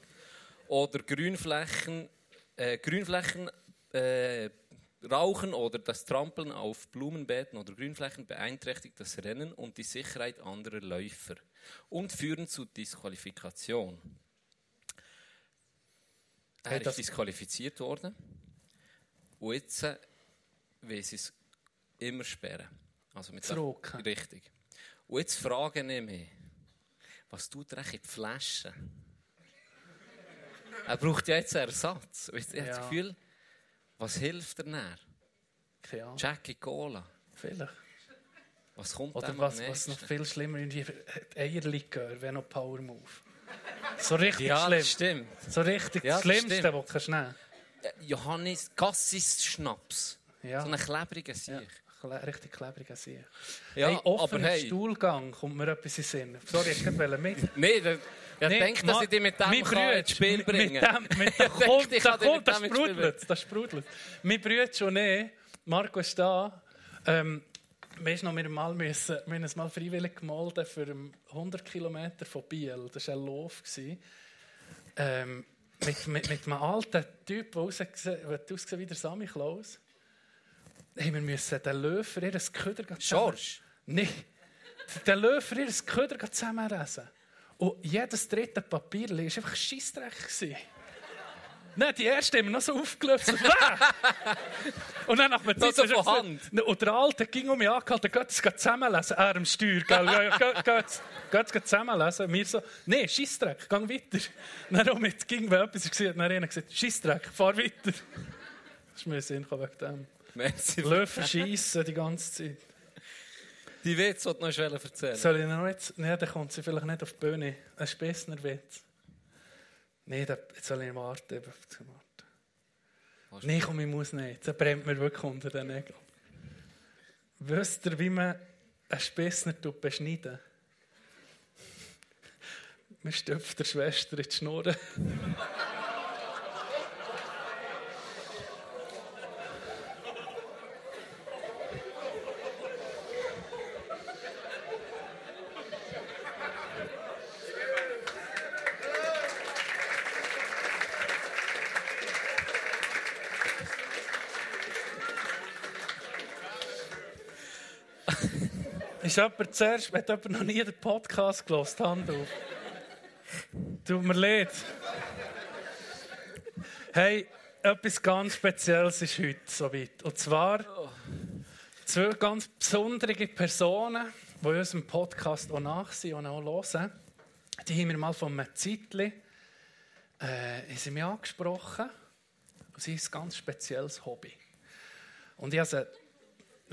oder Grünflächen, äh, Grünflächen äh, Rauchen oder das Trampeln auf Blumenbeeten oder Grünflächen beeinträchtigt das Rennen und die Sicherheit anderer Läufer und führen zu Disqualifikation. Er Hey, ist das- disqualifiziert worden. Und jetzt äh, will sie es immer sperren. Also mit Zurück. Richtig. Und jetzt frage ich mich, was tut er eigentlich in die Flasche? er braucht ja jetzt einen Ersatz. Und jetzt, ich habe das Gefühl, was hilft er näher? Keine Ahnung. Jackie Cola. Vielleicht. Was kommt Oder was, was noch viel schlimmer ist, Eierlikör wäre noch Power Move. So richtig Ja, schlimm. stimmt. So richtig Ja, das Schlimmste, stimmt. was du kannst nehmen Äh, Johannes Cassis Schnaps. Ja. So einen klebrigen Sieg. Ja, richtig klebriger Sieg. Ja, hey, aber hey. Stuhlgang kommt mir etwas in Sinn. Sorry, ich wollte mit. Da, [laughs] ich Nee, denke, dass ich dich mit dem mein Brütsch, [laughs] ins Spiel bringen Mit dem, mit dem kommt, da kommt, das sprudelt, das sprudelt. Mein Brüder schon eh, Marco ist da. Ähm, weißt du noch, wir, mal müssen, wir haben uns mal freiwillig gemeldet für ähm, 100 Kilometer von Biel. Das war ein Lauf. Ähm, mit, mit, mit einem alten Typ, der ausgesehen wie der Sammy Klaus. Haben wir müssen den Löfer ihr Köder George? Nein. Den Löfer ihr Köder zusammenlesen. Und jedes dritte Papier war einfach Scheissdreck. Nein, die erste haben wir noch so aufgelöst. [laughs] Und dann nach einer Zeit... so von Hand. Und der Alte ging um mich angehalten, geht es zusammenlesen. Er am Steuer, gell? Geht geht zusammenlesen. Wir so, nein, Scheissdreck, geh weiter. Dann um jetzt ging, wenn etwas war, hat dann einer gesagt, Scheissdreck, fahr weiter. Das ist mir Sinn wegen dem. Merci. Löwen schiessen die ganze Zeit. Die Witz, die du noch erzählen Soll ich noch jetzt? Nein, dann kommt sie vielleicht nicht auf die Bühne. Ein Spessner Witz. Nein, jetzt soll ich warten. Nein, komm, ich muss nicht. Das brennt mir wirklich unter den Nägeln. Wisst ihr, wie man einen Spessner beschneiden? Man stöpft der Schwester in die Schnur. Ist jemand zuerst, hat jemand noch nie den Podcast gelost? Hand auf. Tut mir leid. Hey, etwas ganz Spezielles ist heute soweit. Und zwar zwei ganz besondere Personen, die unserem Podcast auch nach sind und auch hören. Die haben mir mal von einem Zeitchen äh, sie mich angesprochen. Und sie ist ein ganz spezielles Hobby. Und ich habe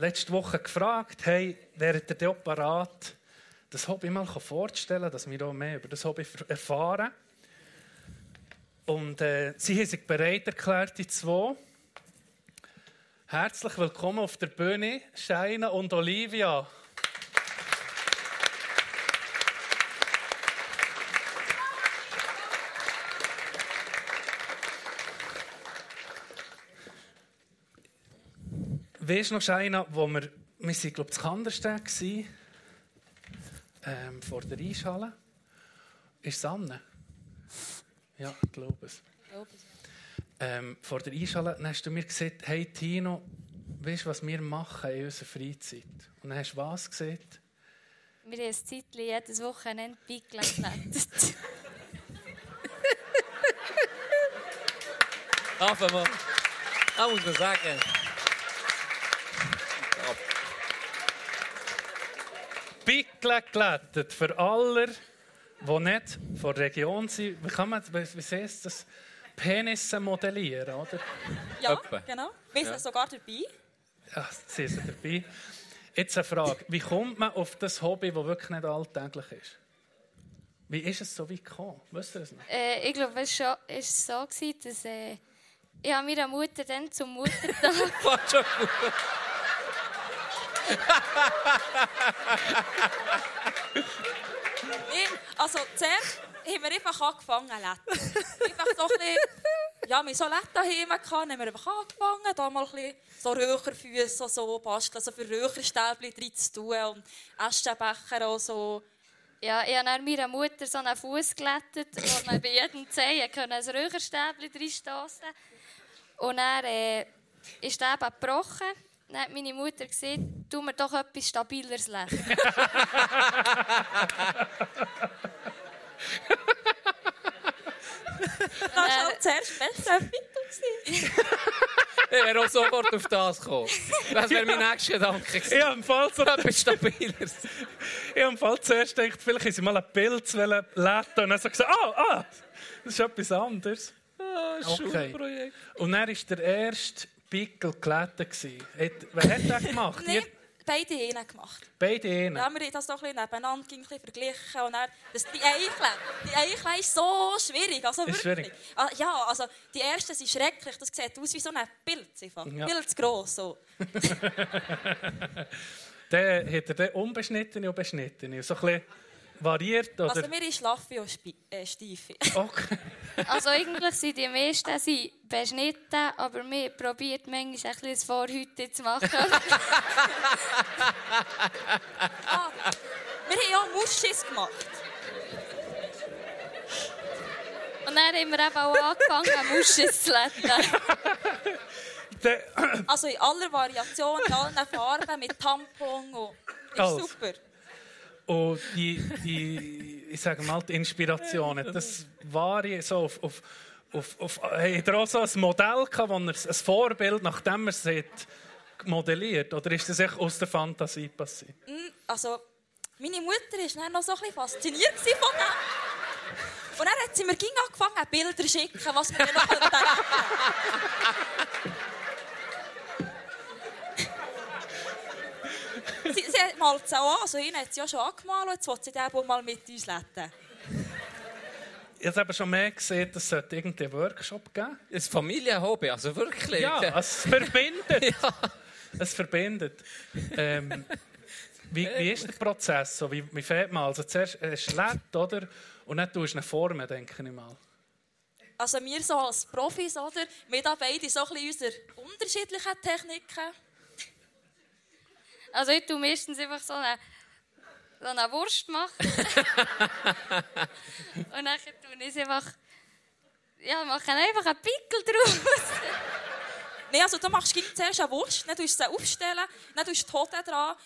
letzte Woche gefragt, hey, wäret ihr denn das Hobby mal vorzustellen, dass wir auch mehr über das Hobby erfahren. Und äh, sie haben sich bereit erklärt, die zwei. Herzlich willkommen auf der Bühne, Shaina und Olivia. Weißt du noch, Shaina, wo wir, wir sind, glaube ich, zu Kandersteg gsi, ähm, vor der Eishalle. Ist es Anne? Ja, ich glaube es. Ähm, vor der Eishalle hast du mir gesagt, hey Tino, weißt du, was wir machen in unserer Freizeit? Und dann hast du was gesagt? Wir haben ein Zeitchen jedes Wochenende Pickeln geklettert. Einfach mal. Da muss man sagen. Pickeln geklettert für alle, die nicht von der Region sind. Wie kann man, wie, wie heißt das? Penisse modellieren, oder? Ja, genau. Wir sind sogar dabei. Ja, sie sind dabei. Jetzt eine Frage. Wie kommt man auf das Hobby, das wirklich nicht alltäglich ist? Wie ist es so weit gekommen? Wisst ihr es noch? äh, ich glaube, es war so, ist so, gewesen, dass äh, ich meiner Mutter dann zum Muttertag [laughs] Fast schon gut. Nee, also zuerst haben wir einfach angefangen zu einfach so ein bisschen, ja, wir so Letten daheim, haben wir einfach angefangen, da mal ein bisschen so Röcherfüße so basteln, so für Röcherstäbchen drin zu tun und Aschenbecher und so. Ja, ich habe dann meiner Mutter so einen Fuß glättet, wo man bei jedem Zehen [laughs] ein Räucherstäbchen reinstossen Und dann äh, ist eben gebrochen. Dann hat meine Mutter gesagt, tu mir doch etwas Stabileres lesen. [laughs] Das war halt zuerst besser ein. Ich wäre auch sofort auf das gekommen. Das wäre mein nächster Gedanke gewesen. Ich habe im Fall, so, Etwas Stabileres. ich habe im Fall zuerst gedacht, vielleicht sie mal einen Pilz letten und dann so gesagt, ah, ah, das ist etwas anderes. Ah, Okay. Schulprojekt. Und dann war der erste Pickel. Hat- Wer hat das gemacht? [laughs] Nee, beide haben gemacht. beide einen? Ja, wir haben das doch ein bisschen nebeneinander ein bisschen verglichen. Und dann, das, die Eichle, die Eichle ist so schwierig. Also Ist wirklich. schwierig. Ah, Ja, also die ersten sind schrecklich. Das sieht aus wie so ein Pilz. Einfach. Ja. Viel zu gross. So. [laughs] Dann hat er unbeschnittene und beschnittene. So ein bisschen variiert. Oder? Also mir ist Laffe und Spi äh, Stiefe. okay. [laughs] Also eigentlich sind die meisten sind beschnitten, aber wir probiert manchmal ein bisschen das Vorhüten zu machen. [laughs] ah, wir haben ja Muschis gemacht. Und dann haben wir eben auch angefangen, Muscheln zu letten. [laughs] Also in aller Variation, in allen Farben, mit Tampon. Und ist Alles. super. Und die, die, ich sage mal, die Inspirationen, das war so auf, auf, auf, auf habt ihr auch so ein Modell gehabt, ihr ein Vorbild, nachdem er es hat, modelliert? Oder ist das echt aus der Fantasie passiert? Mm, Also, meine Mutter war noch so ein fasziniert von dem. Und dann hat sie mir angefangen, Bilder zu schicken, was wir noch [laughs] retten sie, sie malt es auch an, also ihn hat sie ja schon angemalt, jetzt will sie den wohl mal mit uns retten. Ich habe eben schon mehr gesehen, dass es sollte irgendeinen Workshop geben Ein Familienhobby, also wirklich. Ja, es verbindet. [laughs] Ja. Es verbindet. Ähm, wie, wie ist der Prozess? So, wie, wie fährt man? Also zuerst äh, schlägt, oder? Und dann tust du eine Formen, denke ich mal. Also wir so als Profis, oder? Wir haben beide so ein bisschen unsere unterschiedlichen Techniken. Also ich tue meistens einfach so eine, so eine Wurst machen. [laughs] Und dann tue ich es einfach... Ja, mache einfach einen Pickel draus. [laughs] Nein, also du machst zuerst eine Wurst, dann tust du sie aufstellen, dann tust du die Hoden dran.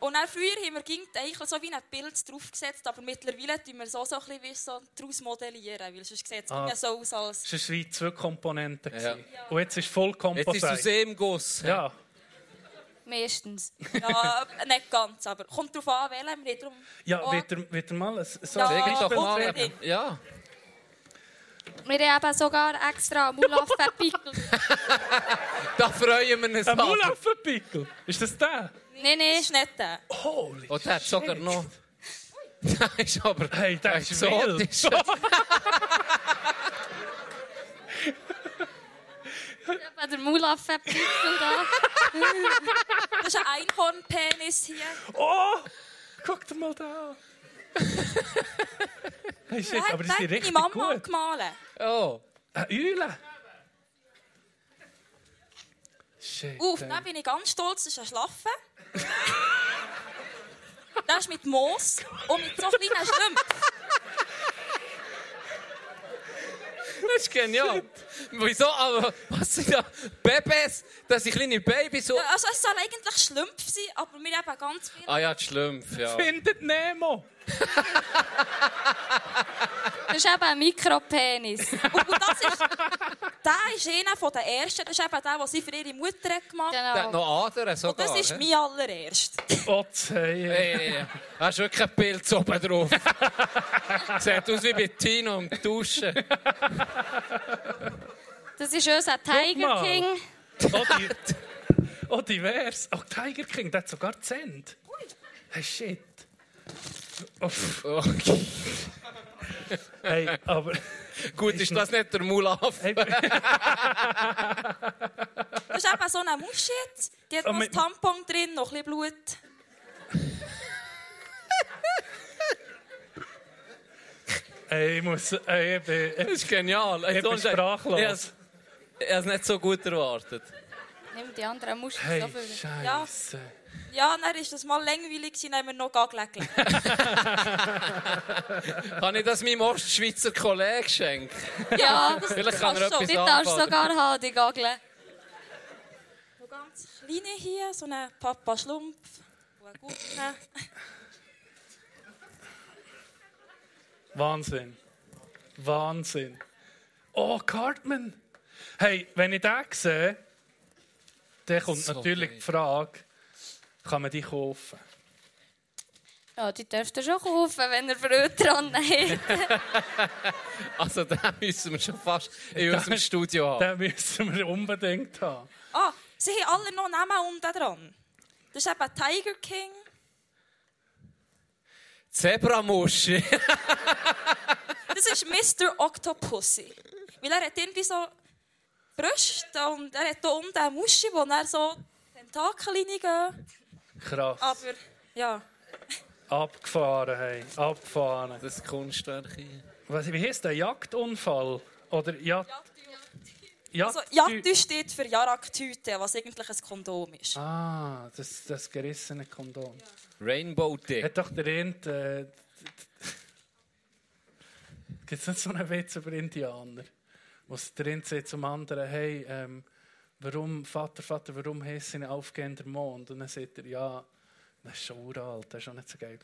Und dann früher haben wir ging eigentlich so wie ein Bild draufgesetzt, aber mittlerweile tun wir so, so ein bisschen wie so daraus modellieren, weil sonst sieht es Ah. so aus als... Es war wie zwei Komponenten. Ja. Und jetzt ist voll Jetzt ist es aus einem Guss. Ja. Meistens. Ja, [laughs] nicht ganz, aber kommt darauf an, welchen. Wir haben darum Ja, auch- wird er, wird er mal ein, so Ja, doch mal. Ja. Wir haben sogar extra Mulaffen-Pickel. [laughs] Da freuen wir uns. ein. Mulaffenpickel. Ist das der? Nein, nein. ist nicht der. Holy Und der hat sogar noch. [laughs] Das ist aber Hey, der das ist wild. Der Mulaffen-Pickel da. [laughs] Das ist ein Einhornpenis hier. Oh! Guck dir mal da an. [laughs] hey, shit, aber sind hat richtig meine Mama gut. gemalt. Oh. Eine Eule. Shit. Auf, dann bin ich ganz stolz, das ist ein Schlaffen. [laughs] Das ist mit Moos und mit so kleinen Schlümpfen. Das ist genial. Wieso? Aber was sind da? Babys? Das sind kleine Babys. So. Also es soll eigentlich Schlümpfe sein, aber wir haben ganz viele. Ah ja, die Schlümpfe, ja. Findet Nemo. [laughs] Das ist eben ein Mikropenis. Und, [laughs] und das ist, der ist einer von den ersten. Das ist eben der, den sie für ihre Mutter hat gemacht hat. Der hat Genau. noch Adern sogar. Das ist mein allererst. Oh, hey, hey. Hey, hast du wirklich ein Bild oben drauf? [laughs] Sieht aus wie bei Tino im Duschen. Das ist unser Tiger. King. Oh, die, [laughs] oh, divers. Oh, Tiger King, der hat sogar Zent. Hey, shit. Uff. Okay. Hey, aber... [laughs] Gut, ist das nicht der Mulaf? Hey, [laughs] Das ist eben so eine Muschi jetzt. Die hat noch ein mit- Tampon drin, noch ein bisschen Blut. Ey, ich muss. Ey, ich bin, Das ist genial. Ich bin sprachlos. Ich has- ich habe es nicht so gut erwartet. Nimm die anderen Muscheln hey, so viel. Scheiße. Ja, dann war das mal langweilig, dann haben wir noch Gagel gelegt. [laughs] Kann ich das meinem Ostschweizer Kollegen schenken? Ja, [laughs] Vielleicht kann er etwas die darfst du sogar haben, die Gagel. So ganz kleine hier, so ein Papa Schlumpf. Und ein Gurke. Wahnsinn. Wahnsinn. Oh, Cartman. Hey, wenn ich den sehe, dann kommt So natürlich geil. die Frage, kann man die kaufen? Ja, die dürft ihr schon kaufen, wenn ihr Freude dran [laughs] habt. [laughs] Also, den müssen wir schon fast in unserem Studio haben. Den müssen wir unbedingt haben. Ah, sie haben alle noch Namen unten dran. Das ist eben Tiger King. Zebramuschi. [laughs] Das ist Mr. Octopussy. Weil er hat irgendwie so Brüste und er hat hier unten eine Muschi, wo er so Tentakel reingehen. Krass. Aber ja, Abgefahren, hey. Abgefahren. Das Kunstwerk hier. Was, wie heißt der? Jagdunfall? Oder Jagd... Jagd also Jattu steht für Jaraktüte, was eigentlich ein Kondom ist. Ah, das, das gerissene Kondom. Rainbow Dick. Hat doch der Int... Äh, Gibt es nicht so einen Witz über Indianer? Wo der Int sagt zum anderen, hey, ähm, warum, Vater, Vater, warum heißt ein aufgehender Mond? Und dann sagt er, ja, das ist schon uralt, das ist schon nicht so geil.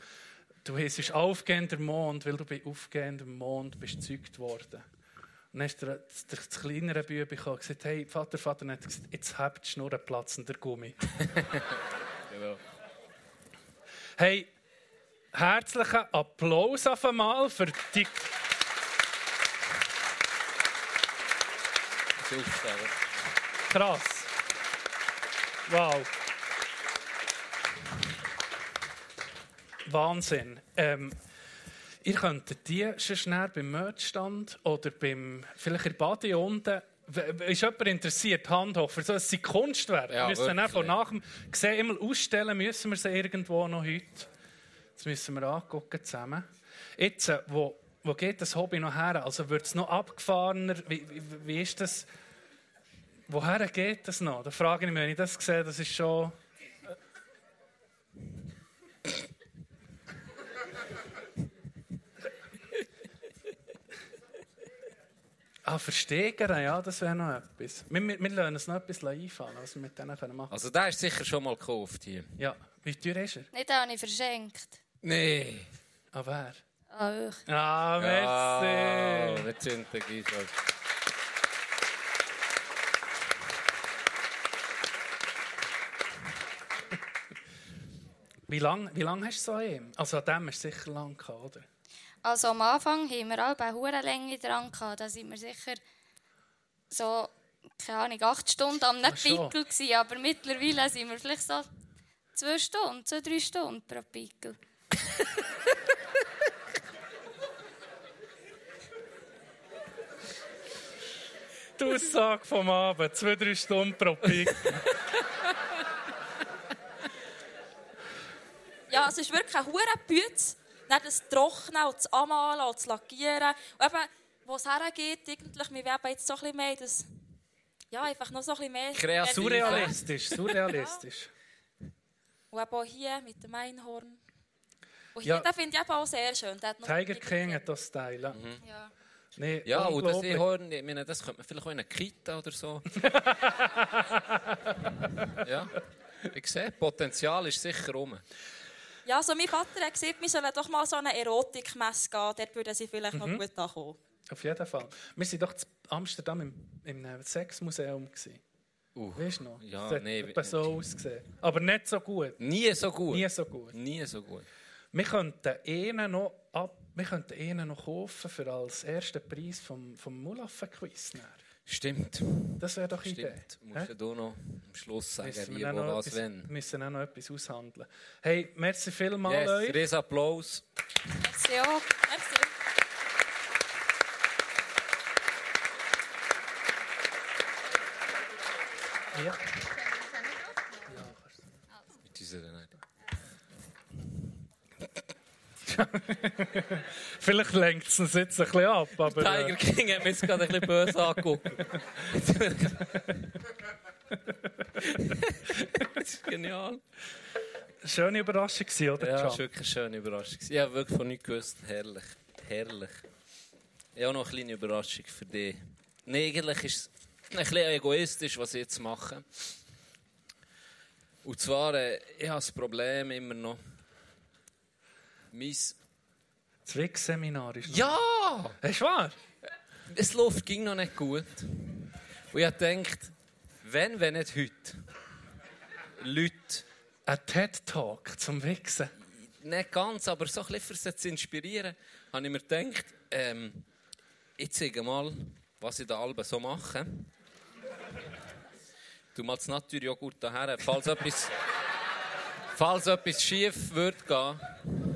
Du heißt aufgehender Mond, weil du bei aufgehendem Mond bist gezeugt worden. Und dann ist der, der, das kleinere gekommen und gesagt, hey, Vater, Vater, und gesagt, jetzt habt die Schnur platzender Gummi. [laughs] Genau. Hey, herzlichen Applaus auf einmal für die Das. Krass. Wow. Wahnsinn. Ähm, ihr könntet die schon schnell beim Merchstand oder beim, vielleicht in Bade unten. Ist jemand interessiert? Hand hoch. So, es sind Kunstwerke. Ja, wir müssen wirklich. nach dem Gesehen immer ausstellen, müssen wir sie irgendwo noch heute. Das müssen wir angucken zusammen. Jetzt, äh, wo, wo geht das Hobby noch her? Also wird es noch abgefahrener? Wie, wie, wie ist das? Woher geht das noch? Da frage ich mich, wenn ich das sehe, das ist schon. Ah, versteigern, ja, das wäre noch etwas. Wir, wir, wir lassen uns noch etwas einfallen, was wir mit denen machen können. Also, der ist sicher schon mal gekauft hier. Ja, wie teuer ist er? Nicht habe ich verschenkt. Nee. Ah, wer? An euch. Ah, merci. Ah, wir sind der Gisel. Wie lange wie lang hast du so einen? Also an dem du sicher lang gehabt, oder? Also am Anfang haben wir alle eine hohe Länge dran gehabt. Da sind wir sicher so, keine Ahnung, acht Stunden am. Pickel gewesen. Aber mittlerweile sind wir vielleicht so zwei Stunden, zwei, drei Stunden pro Pickel. [laughs] Die Aussage vom Abend, zwei, drei Stunden pro Pick. [laughs] Ja, es ist wirklich ein Pütz. Dann das Trocknen und das Anmalen und das Lackieren. Und eben, wo es hergeht, eigentlich, wir werden jetzt so ein bisschen mehr das... Ja, einfach noch so ein bisschen mehr... Kreativ. Surrealistisch, surrealistisch. Und eben auch hier mit dem Einhorn. Und Ja. hier, den finde ich eben auch sehr schön. Der hat noch Tiger King hat das Teil. ja. Ja. Nee, Ja, und das. Einhorn, ich meine, das könnte man vielleicht auch in einer Kita oder so. [laughs] ja. Ich sehe, Potenzial ist sicher rum. Ja, also mein Vater hat gesagt, wir sollen doch mal so eine Erotikmesse gehen. Dort würden sie vielleicht Mhm. noch gut ankommen. Auf jeden Fall. Wir waren doch in Amsterdam im, im äh, Sexmuseum. gewesen. Uh, Weißt du noch? Ja, das hat nee, etwa so ausgesehen. Aber nicht so gut. nie so gut. Nie so gut. Nie so gut. Wir könnten einen noch, ab, wir könnten einen noch kaufen für als ersten Preis vom, vom Mulaffen-Quiz. Stimmt. Das wäre doch eine Idee. Stimmt. Musst du noch am Schluss sagen, Müssen wie, wir wo, was, etwas, wenn. müssen auch noch etwas aushandeln. Hey, merci vielmals Yes, euch. riesen Applaus. Merci auch. Merci. Ja. Mit unserer nicht. [laughs] [laughs] Vielleicht lenkt es uns jetzt ein bisschen ab, aber... Tiger Äh, King hat mich gerade ein bisschen böse angeguckt. das ist genial. schöne Überraschung gewesen, oder, Ja, das war wirklich eine schöne Überraschung. Ich habe wirklich von nichts gewusst. Herrlich. Herrlich. Ich habe noch eine kleine Überraschung für dich. Nee, eigentlich ist es ein bisschen egoistisch, was ich jetzt mache. Und zwar, äh, ich habe das Problem immer noch. Mein... Das WIG-Seminar ist noch... Ja! Ist wahr? Es läuft ging noch nicht gut. Und ich habe gedacht, wenn, wenn nicht heute, Leute, Ein TED-Talk zum Wichsen. nicht ganz, aber so ein bisschen für sie zu inspirieren, habe ich mir gedacht, ähm, ich zeige mal, was ich da alle so mache. Du mal das Naturjoghurt daher, falls etwas, falls etwas schief wird gehen.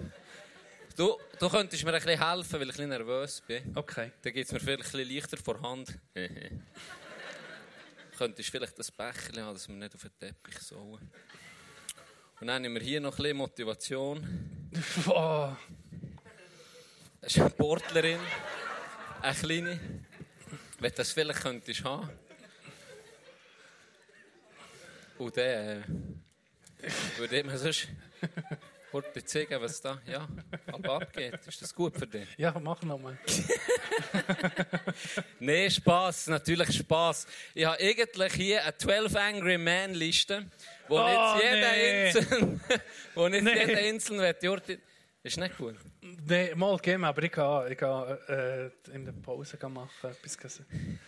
Du, du könntest mir ein bisschen helfen, weil ich ein bisschen nervös bin. Okay. Dann geht es mir vielleicht ein bisschen leichter vor Hand. [laughs] Könntest vielleicht das Becher haben, dass wir nicht auf den Teppich sollen. Und dann haben wir hier noch ein bisschen Motivation. [laughs] Oh, Das ist eine Sportlerin. Eine kleine. Wenn du das vielleicht könntest haben. Und dann äh, würde ich mir sonst kurz zeigen, was da ja, abgeht. Ist das gut für dich? ja, mach nochmal. [laughs] Nee, Spaß, natürlich Spaß. Ich habe eigentlich hier eine 12 Angry Man Liste, wo Oh, nicht jeder nee. einzeln, [laughs] wo nicht Nee. jeder einzeln wird. Ist nicht gut. Nein, mal geben, aber ich gehe, ich gehe äh, in der Pause gehen machen. Etwas gehen-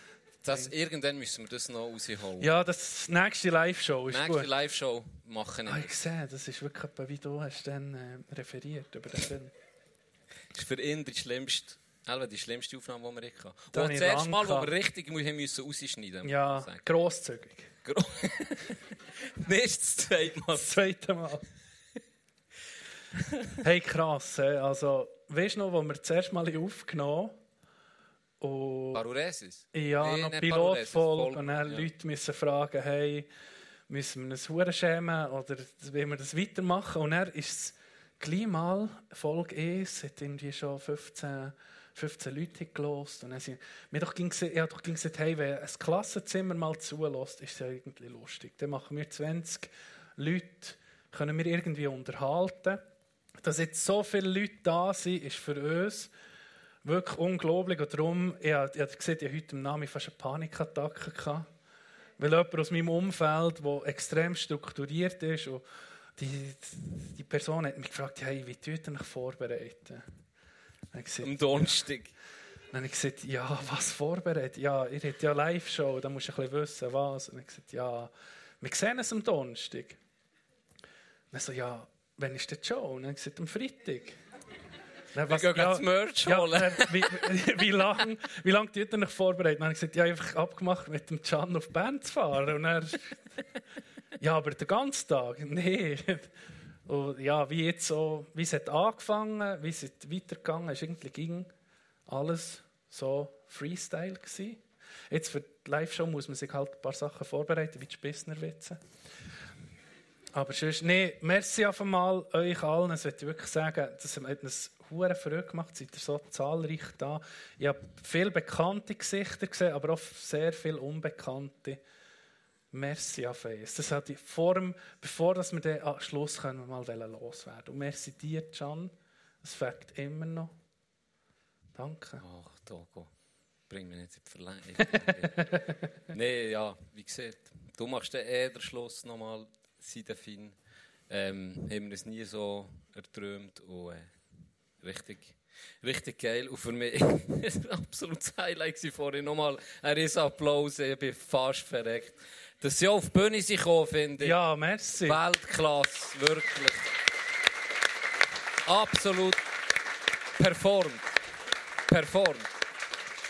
Das, irgendwann müssen wir das noch rausholen. Ja, das nächste Live-Show ist Nächste gut. Live-Show machen Ah, wir. ich sehe, das ist wirklich wie du hast dann äh, referiert über den Film. Das ist für ihn die schlimmste, also die schlimmste Aufnahme, die wir hatten. Und das erste Mal, wo wir richtig mu- müssen rausschneiden Ja, mussten. grosszügig. [laughs] Nicht das zweite Mal. Das zweite Mal. [laughs] hey, krass. Also, weißt du noch, wo wir das erste Mal aufgenommen haben? Und Paruresis? ja, Nee, noch Pilotfolge. Und dann ja. Leute müssen fragen, hey, müssen wir uns Huren schämen oder wollen wir das weitermachen? Und dann ist es gleich mal Folge 1, hat irgendwie schon 15, 15 Leute gelost. Und dann sind, mir doch ging, ich habe doch gesagt, hey, wenn ein Klassenzimmer mal zulässt, ist es ja irgendwie lustig. Dann machen wir 20 Leute, können wir irgendwie unterhalten. Dass jetzt so viele Leute da sind, ist für uns wirklich unglaublich. Und darum, ich habe, ich habe gesehen, ich heute im Namen fast eine Panikattacke gehabt. Weil jemand aus meinem Umfeld, der extrem strukturiert ist, und die, die Person hat mich gefragt, hey, wie tut ihr euch vorbereiten? Gesagt, Am Donnerstag. dann habe ich gesagt, ja, was vorbereitet? Ja, ihr habt ja eine Live-Show, da musst du ein bisschen wissen, was. Und ich gesagt, ja, wir sehen es am Donnerstag. Dann so, ja, wann ist die Show? Und dann habe ich gesagt, am Freitag. Dann, Wir gehen das Merch ja, holen. dann, wie, wie lange wie lang tut ihr euch vorbereitet? Dann habe ich gesagt, ja, einfach abgemacht, mit dem Can auf die Band zu fahren. Und er, ja, aber den ganzen Tag? Nee. Und ja, wie jetzt so, wie es hat angefangen, wie es hat weitergegangen ist, irgendwie ging alles so Freestyle gewesen. Jetzt für die Live-Show muss man sich halt ein paar Sachen vorbereiten, wie die Spissnerwitze. Aber sonst, nee, merci auf einmal euch allen. Es möchte ich wirklich sagen, das hat uns hure verrückt gemacht, seid ihr so zahlreich da. Ich habe viele bekannte Gesichter gesehen, aber auch sehr viele unbekannte. Merci auf es. Das hat vor dem, bevor dass wir den am Schluss können, mal loswerden. Und merci dir, Can. Es fängt immer noch. Danke. Ach, Togo. Bring mich nicht in die Verleihung. [laughs] Nein, ja, wie gesagt, du machst den eh den Schluss nochmal, Sidefin. Ähm, haben wir es nie so erträumt und äh, richtig, richtig geil. Und für mich [laughs] war ein absolutes Highlight gewesen vorhin. Nochmal ein riesen Applaus, ich bin fast verreckt. Dass sie auf die Bühne gekommen, finde ich. Ja, merci. Weltklasse, wirklich. Absolut performt. Performt.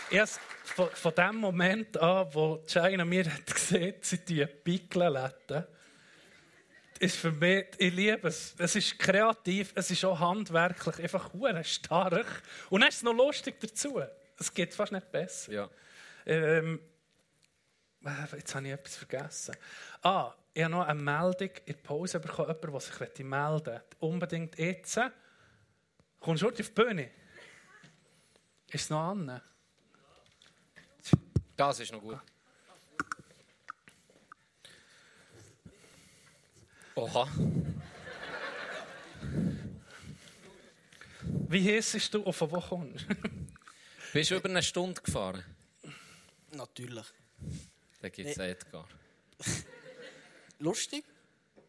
Erst von, dem Moment an, wo China mir hat [laughs] gesehen, sie die Pickel letten, ist für mich, ich liebe es. Es ist kreativ, es ist auch handwerklich, einfach hure stark. Und dann ist es noch lustig dazu. Es geht fast nicht besser. Ja. Ähm, Äh, Jetzt habe ich etwas vergessen. Ah, ich habe noch eine Meldung in der Pause bekommen, jemand, der sich melden möchte. Unbedingt jetzt. Kommst du auf die Bühne? Ist es noch an? Das ist noch gut. Oha. Wie heiß du und von wo kommst du? Bist du über eine Stunde gefahren? Natürlich. Da gibt es Edgar. [laughs] Lustig,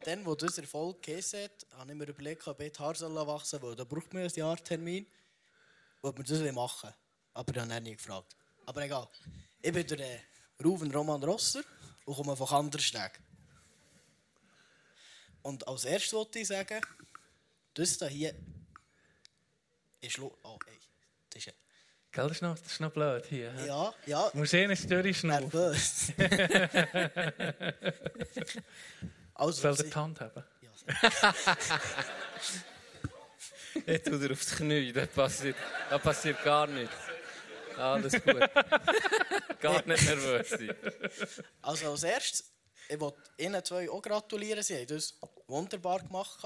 dann, wo das Erfolg geheißen hat, habe ich mir überlegt, ob ich die Haare wachsen soll, weil da braucht man ein Jahr Termin. Ob wir das machen Aber ich habe ihn nie gefragt. Aber egal. Ich bin der äh, Ruven Roman Rosser und komme von Kandersteg. Und als erstes wollte ich sagen, das hier ist... Lo oh, ey. Das ist... Gell, das ist noch, das ist noch blöd hier. hä? Ja, ja. Du musst eh nicht durchschnaufen. Nervös. [laughs] also, Soll die Hand haben? [laughs] Jetzt tut er aufs Knie, da passiert, da passiert gar nichts. Alles gut. [laughs] gar nicht nervös sein. Also als erstes, ich wollte Ihnen zwei auch gratulieren. Sie haben das wunderbar gemacht.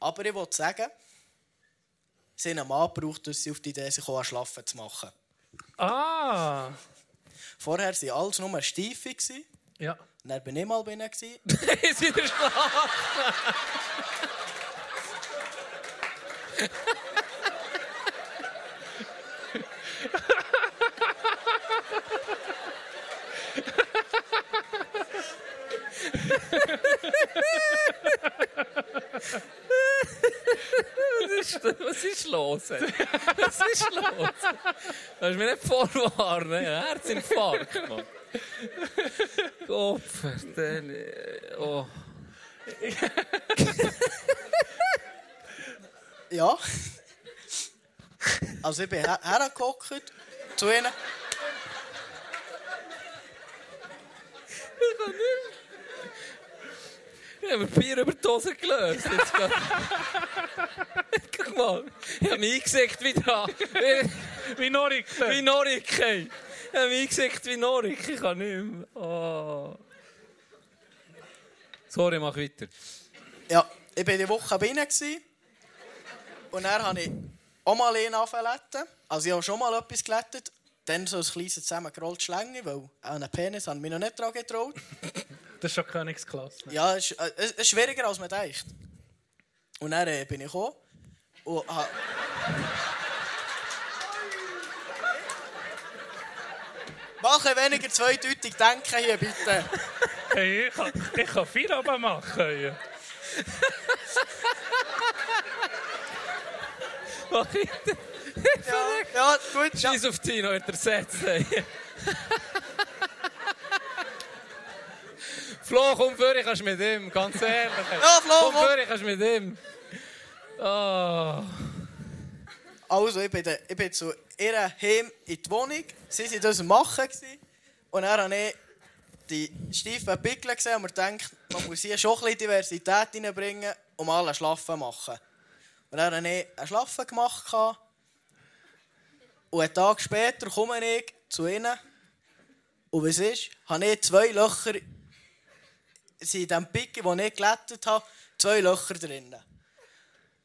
Aber ich wollte sagen, sie haben einen Mann gebraucht, dass sie auf die Idee sich auch Schlafen zu machen. Ah! Vorher waren alles nur gewesen. Ja. Dann bin ich mal bei ihnen. gewesen. [laughs] Ist wieder schlafen. [laughs] ist, [laughs] was ist los? ey? [laughs] Was ist los? Kannst du mich nicht vorwarnen? Ein Herzinfarkt, Mann. Opfer, dann. Oh. [laughs] Ja. Also ich bin her hergehockt zu ihnen. Ich habe mir Bier über die Hose gelöst. Jetzt [laughs] Guck mal, ich habe mein Gesicht wieder an. Wie Norik. Wie Norik, ey. Ich habe mein Gesicht wie [laughs] Norik. Ich kann nicht mehr. Oh. Sorry, mach weiter. Ja, ich war die Woche gewesen. Und dann habe ich auch mal einen angefangen Also ich habe schon mal etwas gelettet. Dann so ein kleines zusammengerolltes Schlängchen, weil an einen Penis habe ich mich noch nicht dran getraut. Das ist schon Königsklasse. ne? Ja, es ist, äh, es ist schwieriger, als man denkt. Und dann äh, bin ich gekommen und ha Mach ein weniger zweideutig denken hier, bitte. Hey, ich kann, ich kann viel oben machen. hier. Mach weiter. Ja, ja gut. Ja. Scheiß auf Tino, hat er ersetzt. Flo, komm für, ich kannst mit ihm, ganz ehrlich. [laughs] Ja, Flo, komm für, ich kannst mit ihm. Oh. Also, ich bin, de- ich bin zu ihr heim in die Wohnung. Sie waren das Machen. Und dann habe ich die steifen Pickel gesehen und mir gedacht, man muss hier schon ein bisschen Diversität reinbringen, um alle Schlafen zu machen. Und dann habe ich einen Schlafen gemacht. Und einen Tag später komme ich zu ihnen. Und was ist? Habe ich zwei Löcher sind in dem Pickel, den ich gelettet habe, zwei Löcher drin.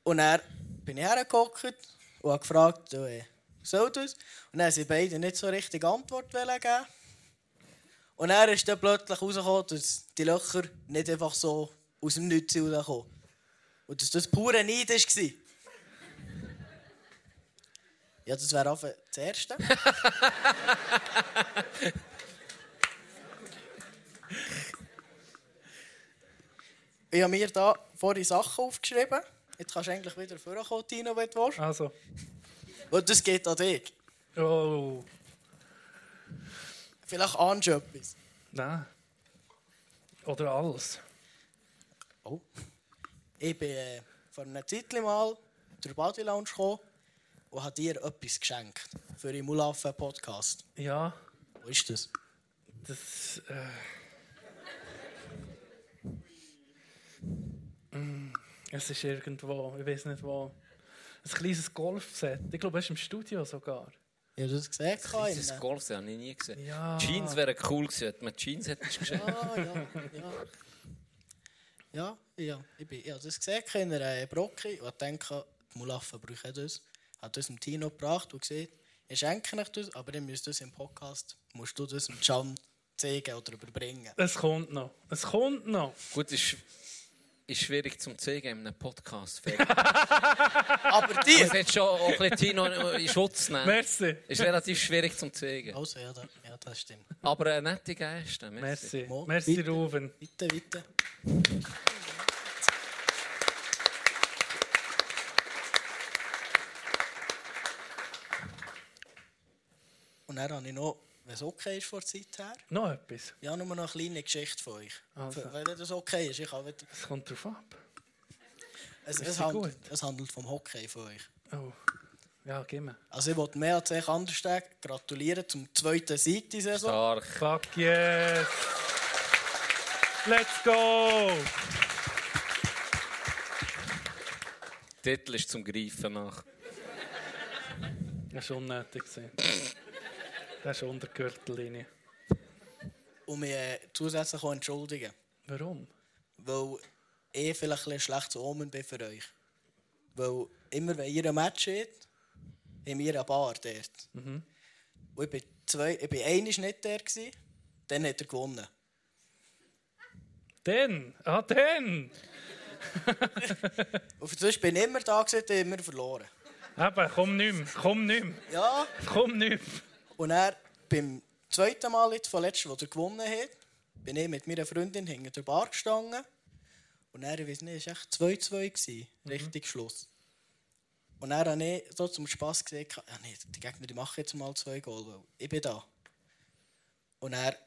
Und dann bin ich hergehockt und habe gefragt, du, äh, soll das? Und dann haben beide nicht so richtig Antwort geben. Und dann ist dann plötzlich herausgekommen, dass die Löcher nicht einfach so aus dem Nichts rauskommen. Und dass das pure Neid war. Ja, das wäre einfach das Erste. [laughs] ich habe mir da vorhin Sachen aufgeschrieben. Jetzt kannst du eigentlich wieder vorkommen, Tino, wenn du willst. Also. Und das geht an dich. Oh. Vielleicht ahnst du etwas. Nein. Oder alles. Oh. Ich bin äh, vor einer Zeit mal durch Body Lounge gekommen und habe dir etwas geschenkt für den Mulaffen Podcast. Ja, Wo ist das? das. Äh... Es ist irgendwo, ich weiß nicht wo. Ein kleines Golfset. Ich glaube, es ist im Studio sogar. Ich habe das gesehen. Dieses innen. Golf habe ich nie gesehen. Ja. Jeans wären cool gewesen, hätte man Jeans hättest [laughs] geschenkt. Ja, ja, ja. Ja, ja. Ich, bin, ich habe das gesehen in einer Brocke und denke, die Mulaffen brauchen das. Ich habe das dem Tino gebracht und gesagt, ich schenke euch das, aber ihr müsst das im Podcast, musst du das dem Can zeigen oder überbringen. Es kommt noch. Es kommt noch. Gut, ist, ist schwierig zum zeigen in einem Podcast. [laughs] Aber die... Das hätte schon auch ein bisschen Tino in Schutz nehmen. Merci. Ist relativ schwierig zum zeigen. Also, ja, da, ja, das stimmt. Aber eine nette Geste. Merci. Merci. Merci, bitte. Ruben. Bitte, bitte. Und dann habe ich noch, wenn es okay ist vor der Zeit her, Noch etwas. ja, nur noch eine kleine Geschichte von euch. Also. Wenn das okay ist, ich wieder, Es kommt drauf ab. es, Ist es, handelt, es handelt vom Hockey von euch. Oh. Ja, gib mir. Also ich wollte mehr als euch Anderstag gratulieren zum zweiten Sieg dieser Saison. Stark. Fuck yes. Let's go. Der Titel ist zum Greifen nach. Das war unnötig. Das ist unter der Gürtellinie. Und mich äh, zusätzlich auch entschuldigen. Warum? weil ich vielleicht ein bisschen schlechtes Omen bin für euch. Weil immer, wenn ihr ein Match habt, haben wir eine Bar dort. Und ich bin, zwei, ich bin einmal nicht der, gewesen, dann hat er gewonnen. Den? Ah, den! [laughs] Und sonst bin ich immer da, gewesen, dann immer verloren. Eben, komm nicht mehr. Komm nicht mehr. Ja, Komm nicht mehr. Und er beim zweiten Mal, jetzt, von letztem, wo er gewonnen hat, bin ich mit meiner Freundin hinter der Bar gestanden. Und er, ich weiß nicht, es war echt 2-2, gewesen, richtig Schluss. Und dann habe ich so zum Spass gesagt, ja, nee, die Gegner die machen jetzt mal zwei Goal, weil ich bin da. Und er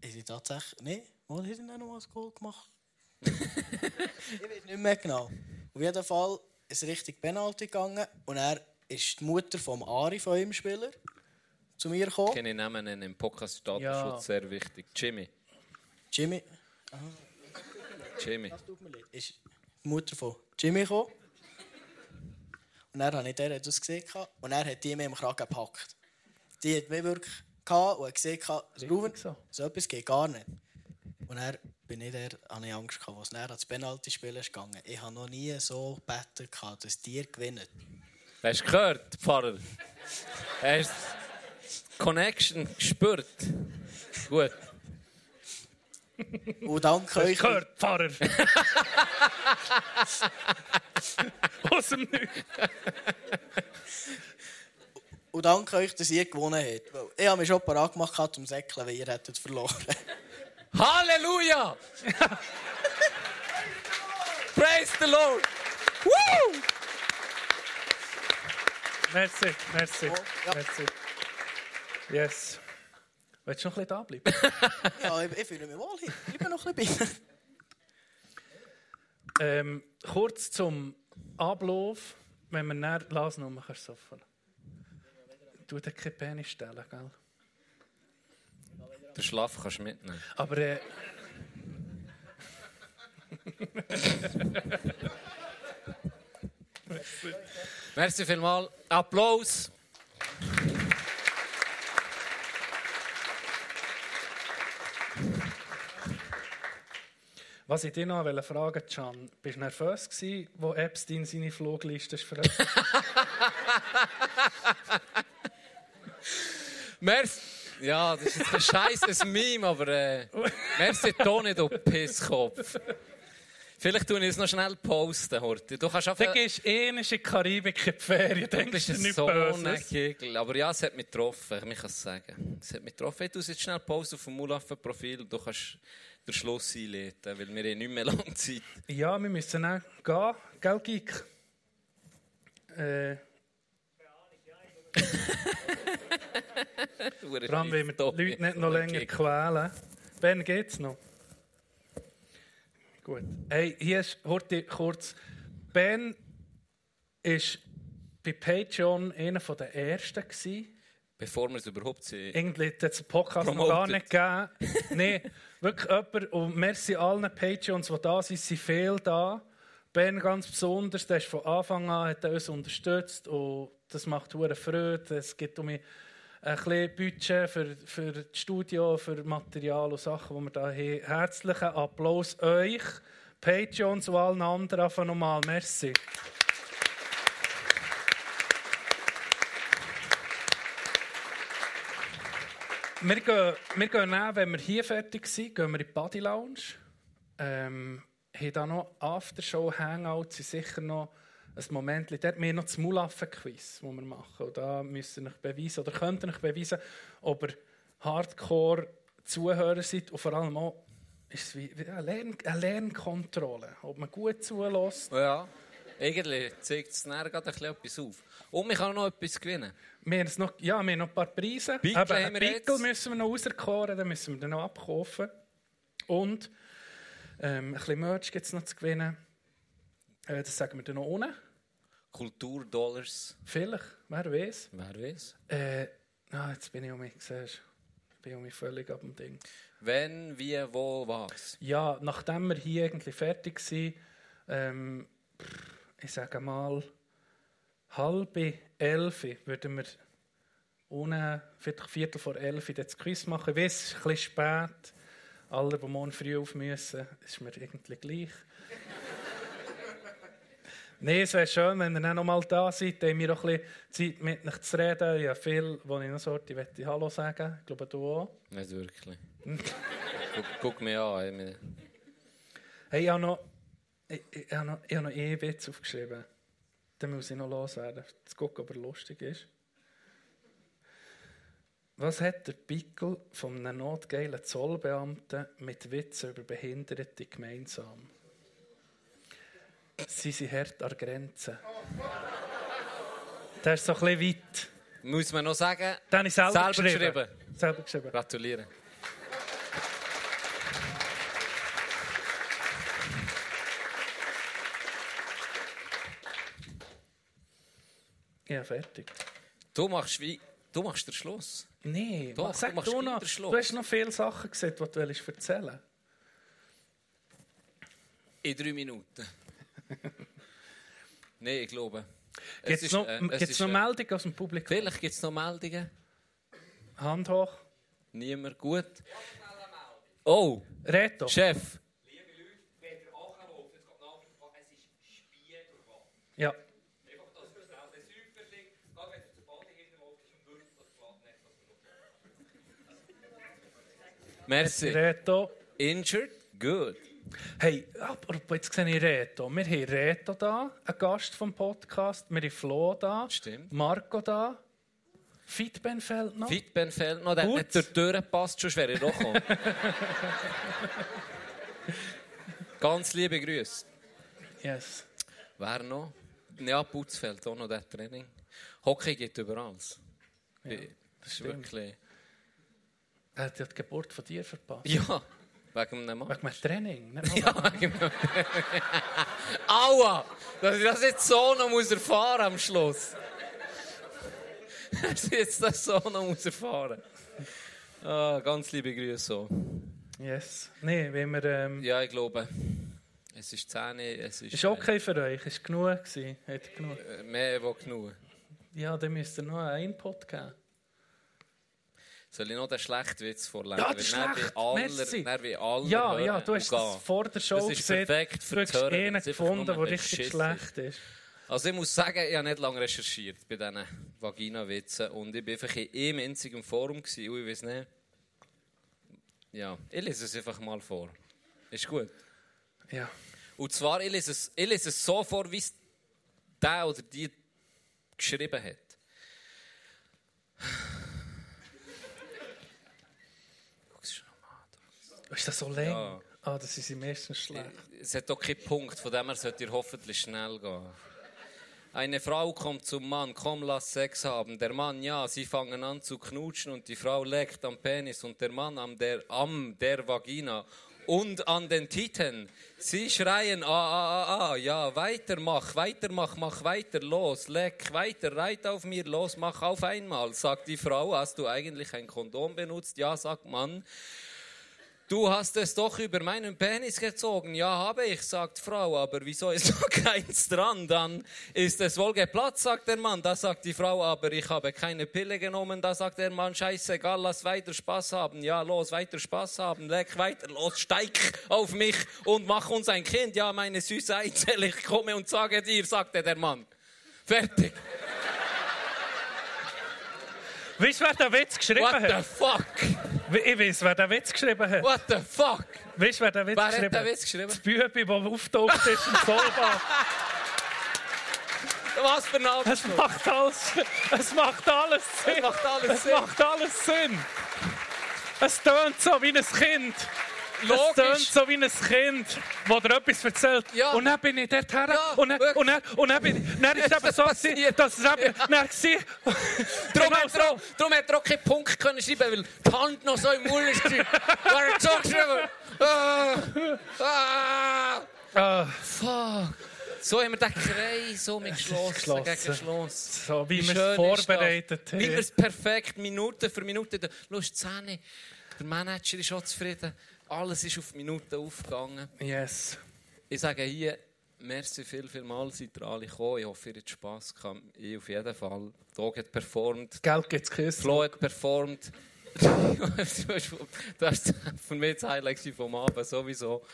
ist ich tatsächlich, nee, wo hat er denn noch ein Goal gemacht? [laughs] ich weiß nicht mehr genau. Auf jeden Fall ist es richtig Penalty gegangen und er ist die Mutter vom Ari, von ihm Spieler, zu mir gekommen. Kenne ich Namen nennen im Podcast Datenschutz Ja. sehr wichtig. Jimmy. Jimmy, Jimmy. tut mir leid, ist die Mutter von Jimmy gekommen. Und dann habe ich der das gesehen und er hat die mir im Kragen gepackt. Die hat mich wirklich gehabt und gesehen, Ruben, so. so etwas geht gar nicht. Und dann bin ich der, habe ich Angst gehabt, was dann ans Penalty-Spiel ist gegangen. Ich habe noch nie so gebeten, gehabt, dass die gewinnen. Hast du gehört, Pfarrer? Hast du Connection gespürt? Gut. Und danke euch. gehört, Pfarrer? Aus dem Nichts. Und danke euch, dass ihr gewonnen habt. Weil Ich habe mich schon parat gemacht, gehabt, um zu säckeln, weil ihr hättet verloren. Halleluja! Praise the Lord! Woo! Merci, merci, ja. merci. Yes. Willst du noch ein bisschen da bleiben? [laughs] ja, ich, ich fühle mich wohl hier. Ich bin noch ein bisschen [laughs] ähm, kurz zum Ablauf. Wenn wir näher Lasnummer kannst du sofort. Du dir keine Penis stellen, gell? Den Schlaf kannst du mitnehmen. Aber äh, [laughs] Merci vielmals. Applaus. Was ich dich noch wollte fragen Can, bist du nervös gewesen, wo Epstein seine Flugliste veröffentlicht [laughs] Merci. Ja, das ist jetzt ein scheisses Meme, aber äh, merci Toni, du Pisskopf. Vielleicht tue ich es noch schnell posten, Horti. Du kannst Du einfach... gehst eh in die Karibik in die Ferien, Du denkst du nicht so Böses. Kegel. Aber ja, es hat mich getroffen, ich kann es sagen. Es hat mich getroffen. Ich tue jetzt schnell Pause auf dem Mulaffen-Profil und du kannst den Schluss einleiten, weil wir haben nicht mehr [laughs] lange Zeit. Ja, wir müssen dann gehen, gell, Geek? Äh, vor allem, wenn wir die Leute nicht noch länger quälen. Ben, geht's noch? Gut. Hey, hier ist Horti kurz. Ben ist bei Patreon einer der ersten gewesen. Bevor wir es überhaupt sehen. Irgendwie hat es den Podcast noch gar nicht gegeben. [laughs] Nein, wirklich jemand. Und merci allen Patreons, die da sind, sind viel da. Ben ganz besonders, der ist von Anfang an hat uns unterstützt und das macht hure Freude. Es geht um ein bisschen Budget für, für das Studio, für Material und Sachen, die wir da haben. Herzlichen Applaus euch, Patreons und allen anderen. Einfach nochmal. Merci. Wir gehen, wir gehen dann, wenn wir hier fertig sind, gehen wir in die Body Lounge. Ähm, haben da noch Aftershow-Hangouts, sind sicher noch ein Moment. Dort haben wir noch das Mulaffen-Quiz, das wir machen. Und da müsst ihr euch beweisen, oder könnt ihr euch beweisen, ob ihr Hardcore-Zuhörer seid und vor allem auch ist es wie eine, Lern eine Lernkontrolle, ob man gut zulässt. Ja, eigentlich zeigt es dann gerade ein bisschen auf. Und man kann noch etwas gewinnen. Wir haben, noch, ja, wir haben noch ein paar Preise. Pickel haben einen Pickel müssen wir noch rauskoren, den müssen wir dann noch abkaufen. Und ähm, ein bisschen Merch gibt es noch zu gewinnen. Äh, das sagen wir dann noch ohne. Kulturdollars, Vielleicht, wer weiß. wer weiß. Äh, ah, jetzt bin ich um mich, siehst du. bin ich um mich völlig ab dem Ding. Wenn, wie, wo, was. Ja, nachdem wir hier eigentlich fertig sind, ähm, ich sage mal, halb elf würden wir ohne Viertel, vor elf das Quiz machen. Ich weiss, es ist ein bisschen spät. Alle, die morgen früh auf müssen, ist mir irgendwie gleich. [laughs] Nein, es wäre schön, wenn ihr dann noch mal da seid. Dann haben wir auch ein bisschen Zeit, mit euch zu reden. Ich habe viel, wo ich noch so ich möchte Hallo sagen. Ich glaube, du auch. Nicht wirklich. guck, guck mich an. Hey, ich habe noch, ich, ich habe noch, ich habe noch einen Witz aufgeschrieben. Den muss ich noch loswerden. Zu gucken, ob er lustig ist. Was hat der Pickel von einem notgeilen Zollbeamten mit Witzen über Behinderte gemeinsam? Sie sind hart an der Grenze. Der ist so ein bisschen weit. Muss man noch sagen, Den habe ich selber, Selber geschrieben. geschrieben. Selber geschrieben. gratulieren. Ja, fertig. Du machst wie, du machst den Schluss. Nein, Doch, was sag du machst du noch? Schluss. Du hast noch viele Sachen gesehen, die du willst erzählen In drei Minuten. [laughs] Nein, ich glaube. Es Gibt es ist, noch, äh, es gibt's ist, noch äh, Meldungen aus dem Publikum? Vielleicht gibt es noch Meldungen. Hand hoch. Niemand gut. Oh, Reto. Chef. Ja. Merci. Reto. Injured? Good. Hey, aber jetzt sehe ich Reto. Wir haben Reto da, ein Gast vom Podcast. Wir haben Flo da. Stimmt. Marco da. Fitben fehlt noch. Fitben fehlt noch, der hat Gut. nicht durch die Tür gepasst, schon wäre ich doch gekommen. [laughs] Ganz liebe Grüße. Yes. Wer noch? Ja, Putz fehlt auch noch, der Training. Hockey geht überall. das ist stimmt. wirklich... Er hat die Geburt von dir verpasst. Ja, wegen einem Mann. Wegen einem Training. Nicht Ja, wegen einem [laughs] Aua! Dass ich das jetzt so noch muss erfahren am Schluss. [laughs] Dass ich jetzt das so noch muss erfahren ah, Ganz liebe Grüße. So. Yes. Nein, wenn wir... Ähm, Ja, ich glaube, es ist 10, es ist, Ist okay für euch? Ist genug gewesen? Hat genug? äh, mehr wo genug. Ja, dann müsst ihr noch einen Input geben. Soll ich noch den schlechten Witz vorlesen? Ja, dann schlecht. wie aller, aller Ja, hören ja, du hast das vor der Show Das ist gesehen. perfekt Du für hast das Hören, einen gefunden, der richtig schlecht ist. Also ich muss sagen, ich habe nicht lange recherchiert bei diesen Vagina-Witzen und ich war einfach in einem einzigen Forum gewesen, und ich weiß nicht. Ja, ich lese es einfach mal vor. Ist gut. Ja. Und zwar, ich lese es, ich lese es so vor, wie es der oder die geschrieben hat. Guck es schon mal an. Ist das so lang? Ja. Ah, das ist im ersten schlecht. Es hat doch keinen Punkt, von dem her sollte ihr hoffentlich schnell gehen. Eine Frau kommt zum Mann, komm, lass Sex haben. Der Mann, ja, sie fangen an zu knutschen und die Frau leckt am Penis und der Mann am der, am der Vagina und an den Titten. Sie schreien, ah, ah, ah, ah, ja, weiter, mach, weiter, mach, mach weiter, los, leck, weiter, reit auf mir, los, mach auf einmal, sagt die Frau, hast du eigentlich ein Kondom benutzt? Ja, sagt Mann. Du hast es doch über meinen Penis gezogen. Ja, habe ich, sagt Frau, aber wieso ist noch [laughs] keins dran? Dann ist es wohl geplatzt, sagt der Mann. Da sagt die Frau, aber ich habe keine Pille genommen. Da sagt der Mann, scheißegal, lass weiter Spaß haben. Ja, los, weiter Spaß haben. Leck weiter, los, steig auf mich und mach uns ein Kind. Ja, meine süße Eizelle, ich komme und sage dir, sagte der Mann. Fertig. Weißt du, wer den Witz geschrieben What the hat? fuck? Ich weiß, wer den Witz geschrieben hat. What the fuck? Weißt du, wer den Witz Wer geschrieben hat den Witz geschrieben? Das Bübi, das auftaucht ist im Solbach. Was für ein Es Abschluss. macht alles, es macht alles Sinn. Es macht alles es Sinn. macht alles Sinn. Es tönt so wie ein Kind. Es tönt Logisch. so wie ein Kind, das dir etwas erzählt. Ja. Und dann bin ich dort her. Ja, und, dann, und, dann, und dann, bin ich, dann ist es eben das so, passiert? dass es eben, dann war. [laughs] Darum Genau hat, er auch, darum hat er auch keinen Punkt können schreiben, weil die Hand noch so im Mund ist. [laughs] War er so geschrieben. Ah, ah, Ah, fuck. So haben wir den Kreis so mit geschlossen, gegen Schluss. so wie Wie wir es vorbereitet das? Wie wir haben. es perfekt, Minute für Minute. Schau, Szene. Der Manager ist auch zufrieden. Alles ist auf Minuten aufgegangen. Yes. Ich sage hier, merci viel, viel mal, seid ihr alle gekommen. Ich hoffe, ihr habt Spass gehabt. Ich auf jeden Fall. Dog hat performt. Geld gibt's Kissen. Flo hat performt. du hast von mir das Highlight vom Abend sowieso.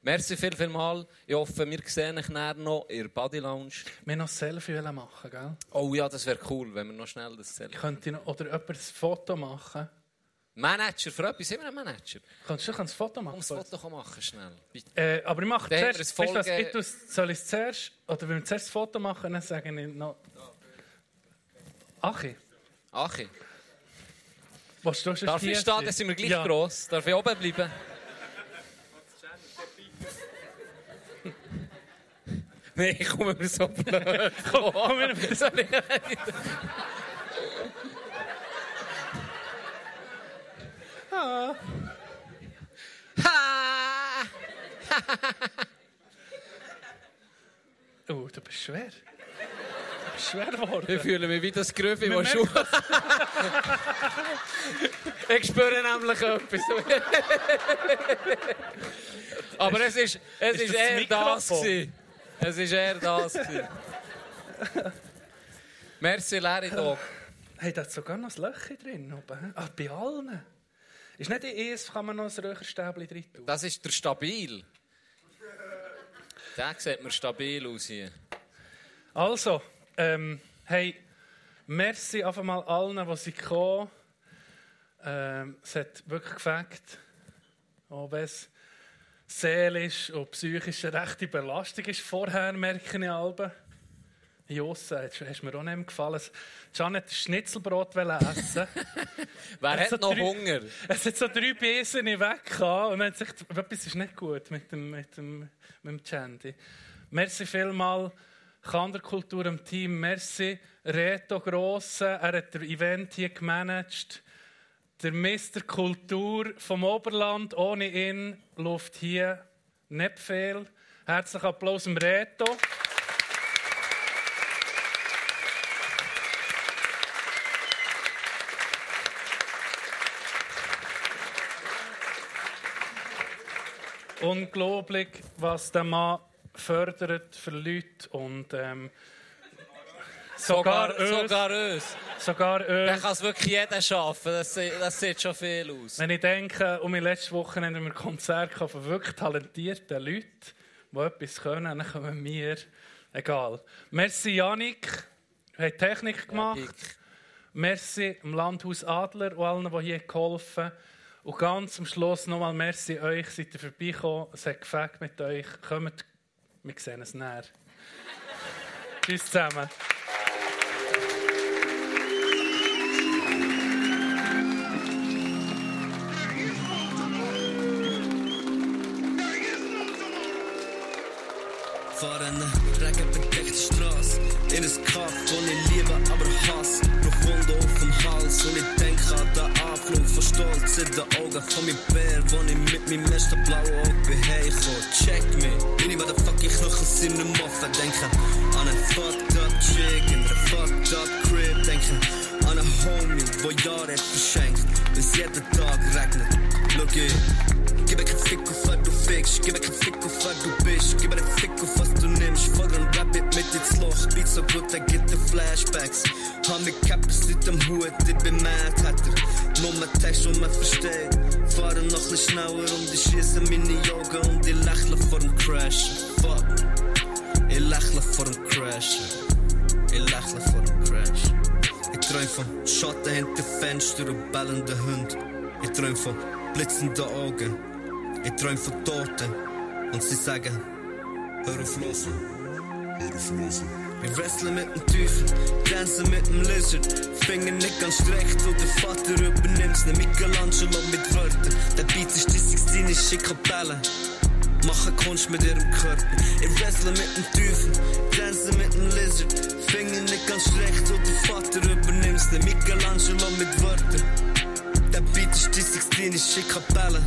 Merci viel, viel mal. Ich hoffe, wir sehen euch nachher noch in der Body Lounge. Wir noch ein Selfie machen, gell? Oh ja, das wäre cool, wenn wir noch schnell das Selfie... Könnte noch, oder jemand ein Foto machen? Manager, für etwas sind wir ein Manager. Kannst du ein Foto machen? Um das Foto machen, schnell. Äh, aber ich mache zuerst, ein weißt du was, Folge- ich tu's- soll ich es zuerst, oder wenn wir zuerst das Foto machen, dann sage ich noch... Achi, Achi, was du darf ich stehen? Dann sind wir gleich ja. gross. Darf ich oben bleiben? [laughs] Nein, ich komme mir so blöd [laughs] vor. komm mir- [laughs] Sorry. Ha! [laughs] Oh, du bist schwer. Du bist schwer geworden. Ich fühle mich wie das Man das Schuh. [laughs] ich spüre nämlich etwas. [laughs] Aber es ist, es Ist ist, das eher das. Gewesen. Es ist eher das. gewesen. Merci, Larry Dog. Hey, da hat sogar noch ein Löchchen drin. Oben. Ah, bei allen. Ist nicht in eins, kann man noch ein Röcherstäbchen drin tun. Das ist der Stabil. Der sieht mir stabil aus hier. Also, ähm, hey, merci einfach mal allen, die sind gekommen. Ähm, es hat wirklich gefällt. Wenn es seelisch und psychisch eine rechte Belastung ist vorher, merke ich alle. Josse, jetzt hast mir auch nicht gefallen. [laughs] Hat ein Schnitzelbrot essen. Wer hat noch drei- Hunger? Es hat so drei Besen weg und man hat sich, etwas ist nicht gut mit dem, mit dem, mit dem Chandy. Merci vielmal, Kanderkultur im Team. Merci, Reto Grosse. Er hat das Event hier gemanagt. Der Mr. Kultur vom Oberland. Ohne ihn läuft hier nicht viel. Herzlichen Applaus dem Reto. Unglaublich, was der Mann fördert für Leute und ähm, sogar, Sogar, uns, sogar uns. sogar Dann uns. kann es wirklich jeder schaffen. Das, sieht- das sieht schon viel aus. Wenn ich denke, um die letzte Woche haben wir Konzerte von wirklich talentierten Leuten, die etwas können, dann kommen wir. Egal. Merci Janik, du hast Technik gemacht. ich. Merci dem Landhaus Adler und allen, die hier geholfen haben. Und ganz am Schluss nochmal merci euch, seid ihr vorbeigekommen. Es hat gefällt mit euch. Kommt, wir sehen es näher. [laughs] Tschüss zusammen. Fahr eine regenbedeckte Straße in ein Kaff, wo ich liebe, aber hasse. Profundo auf dem Hals und ich denke an den Anflug von Stolz in den Augen von meinem Bär, wo ich mit meinem ersten blauen Auge bin heimgekommen. Check me, bin ich bei der fucking Knöchel in einem Muffen. Denke an einen fucked up Chick in einer fucked up Crib. Denke an einen Homie, wo Jahre hat verschenkt, bis jeden Tag regnet. Schau ich. Gib mir keinen Fick auf, wer du fickst. Gib mir keinen Fick auf, wer du bist. Gib mir einen Fick auf, was du nimmst. Fahr ein Rabbit mit ins Loch. Beat so gut, er gibt dir Flashbacks. Hab mit Cappers Leute am Hut, ich bin mad, hat er. Nur mein Text, und man versteht. Fahren noch ein schneller um die schießen meine Augen und ich lächle vor dem Crash. Fuck. Ich lächle vor dem Crash. Ich lächle vor dem Crash. Ich träum von Schatten hinter Fenster und bellenden Hunden. Ich träum von blitzenden Augen. Ich träum von Toten. Und sie sagen, hör auf losen. Hör auf losen. Wir wresteln mit dem Teufel, tanzen mit dem Lizard. Finger nicht ganz recht, wo der Vater übernimmt's. Ne Michelangelo mit Wörtern. Der Beat ist die 16 Kapelle. Machen Kunst mit ihrem Körper. Ich wrestle mit dem Teufel, tanze mit dem Lizard. Finger nicht ganz recht, wo der Vater übernimmt's. Ne Michelangelo mit Wörtern. Der Beat ist die 16 Kapelle.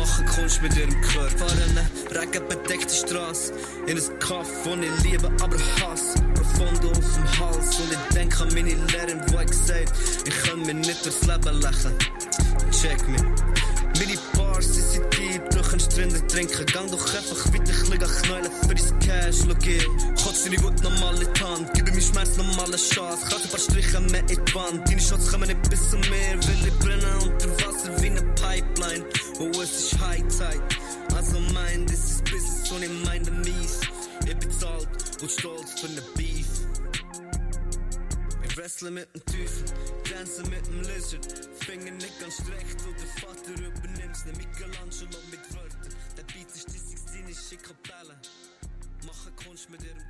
Machen Kunst mit ihrem Körper. Fahren eine regenbedeckte Straße. In ein Kaff, wo ich liebe, aber Hass. Profundo auf dem Hals. Und ich denk an meine Lehrerin, wo ich gesagt ich kann mir nicht durchs Leben lächeln. Check me. Meine Bars, sie sind deep, durch einen Strinder trinken. Gang doch einfach weiter, ich lieg an Knäulen für dein Cash, schau hier. Kotz deine Wut nochmal in die Hand, gib mir Schmerz nochmal eine Chance. Kratze ein paar Striche mehr in die Wand. Deine Shots kommen nicht bis zum Meer, will ich brennen unter Wasser wie eine Pipeline. Oh, es ist High Tide. Also mein, das ist Business und ich meine mies. Ich bezahlt und stolz für ne Beef. Ich wrestle mit dem Teufel, tanze mit dem Lizard. Finger nicht ganz recht, wo der Vater übernimmt's. Ne Michelangelo mit Wörtern. Der Beat ist die 16 Kapelle. Machen Kunst mit ihrem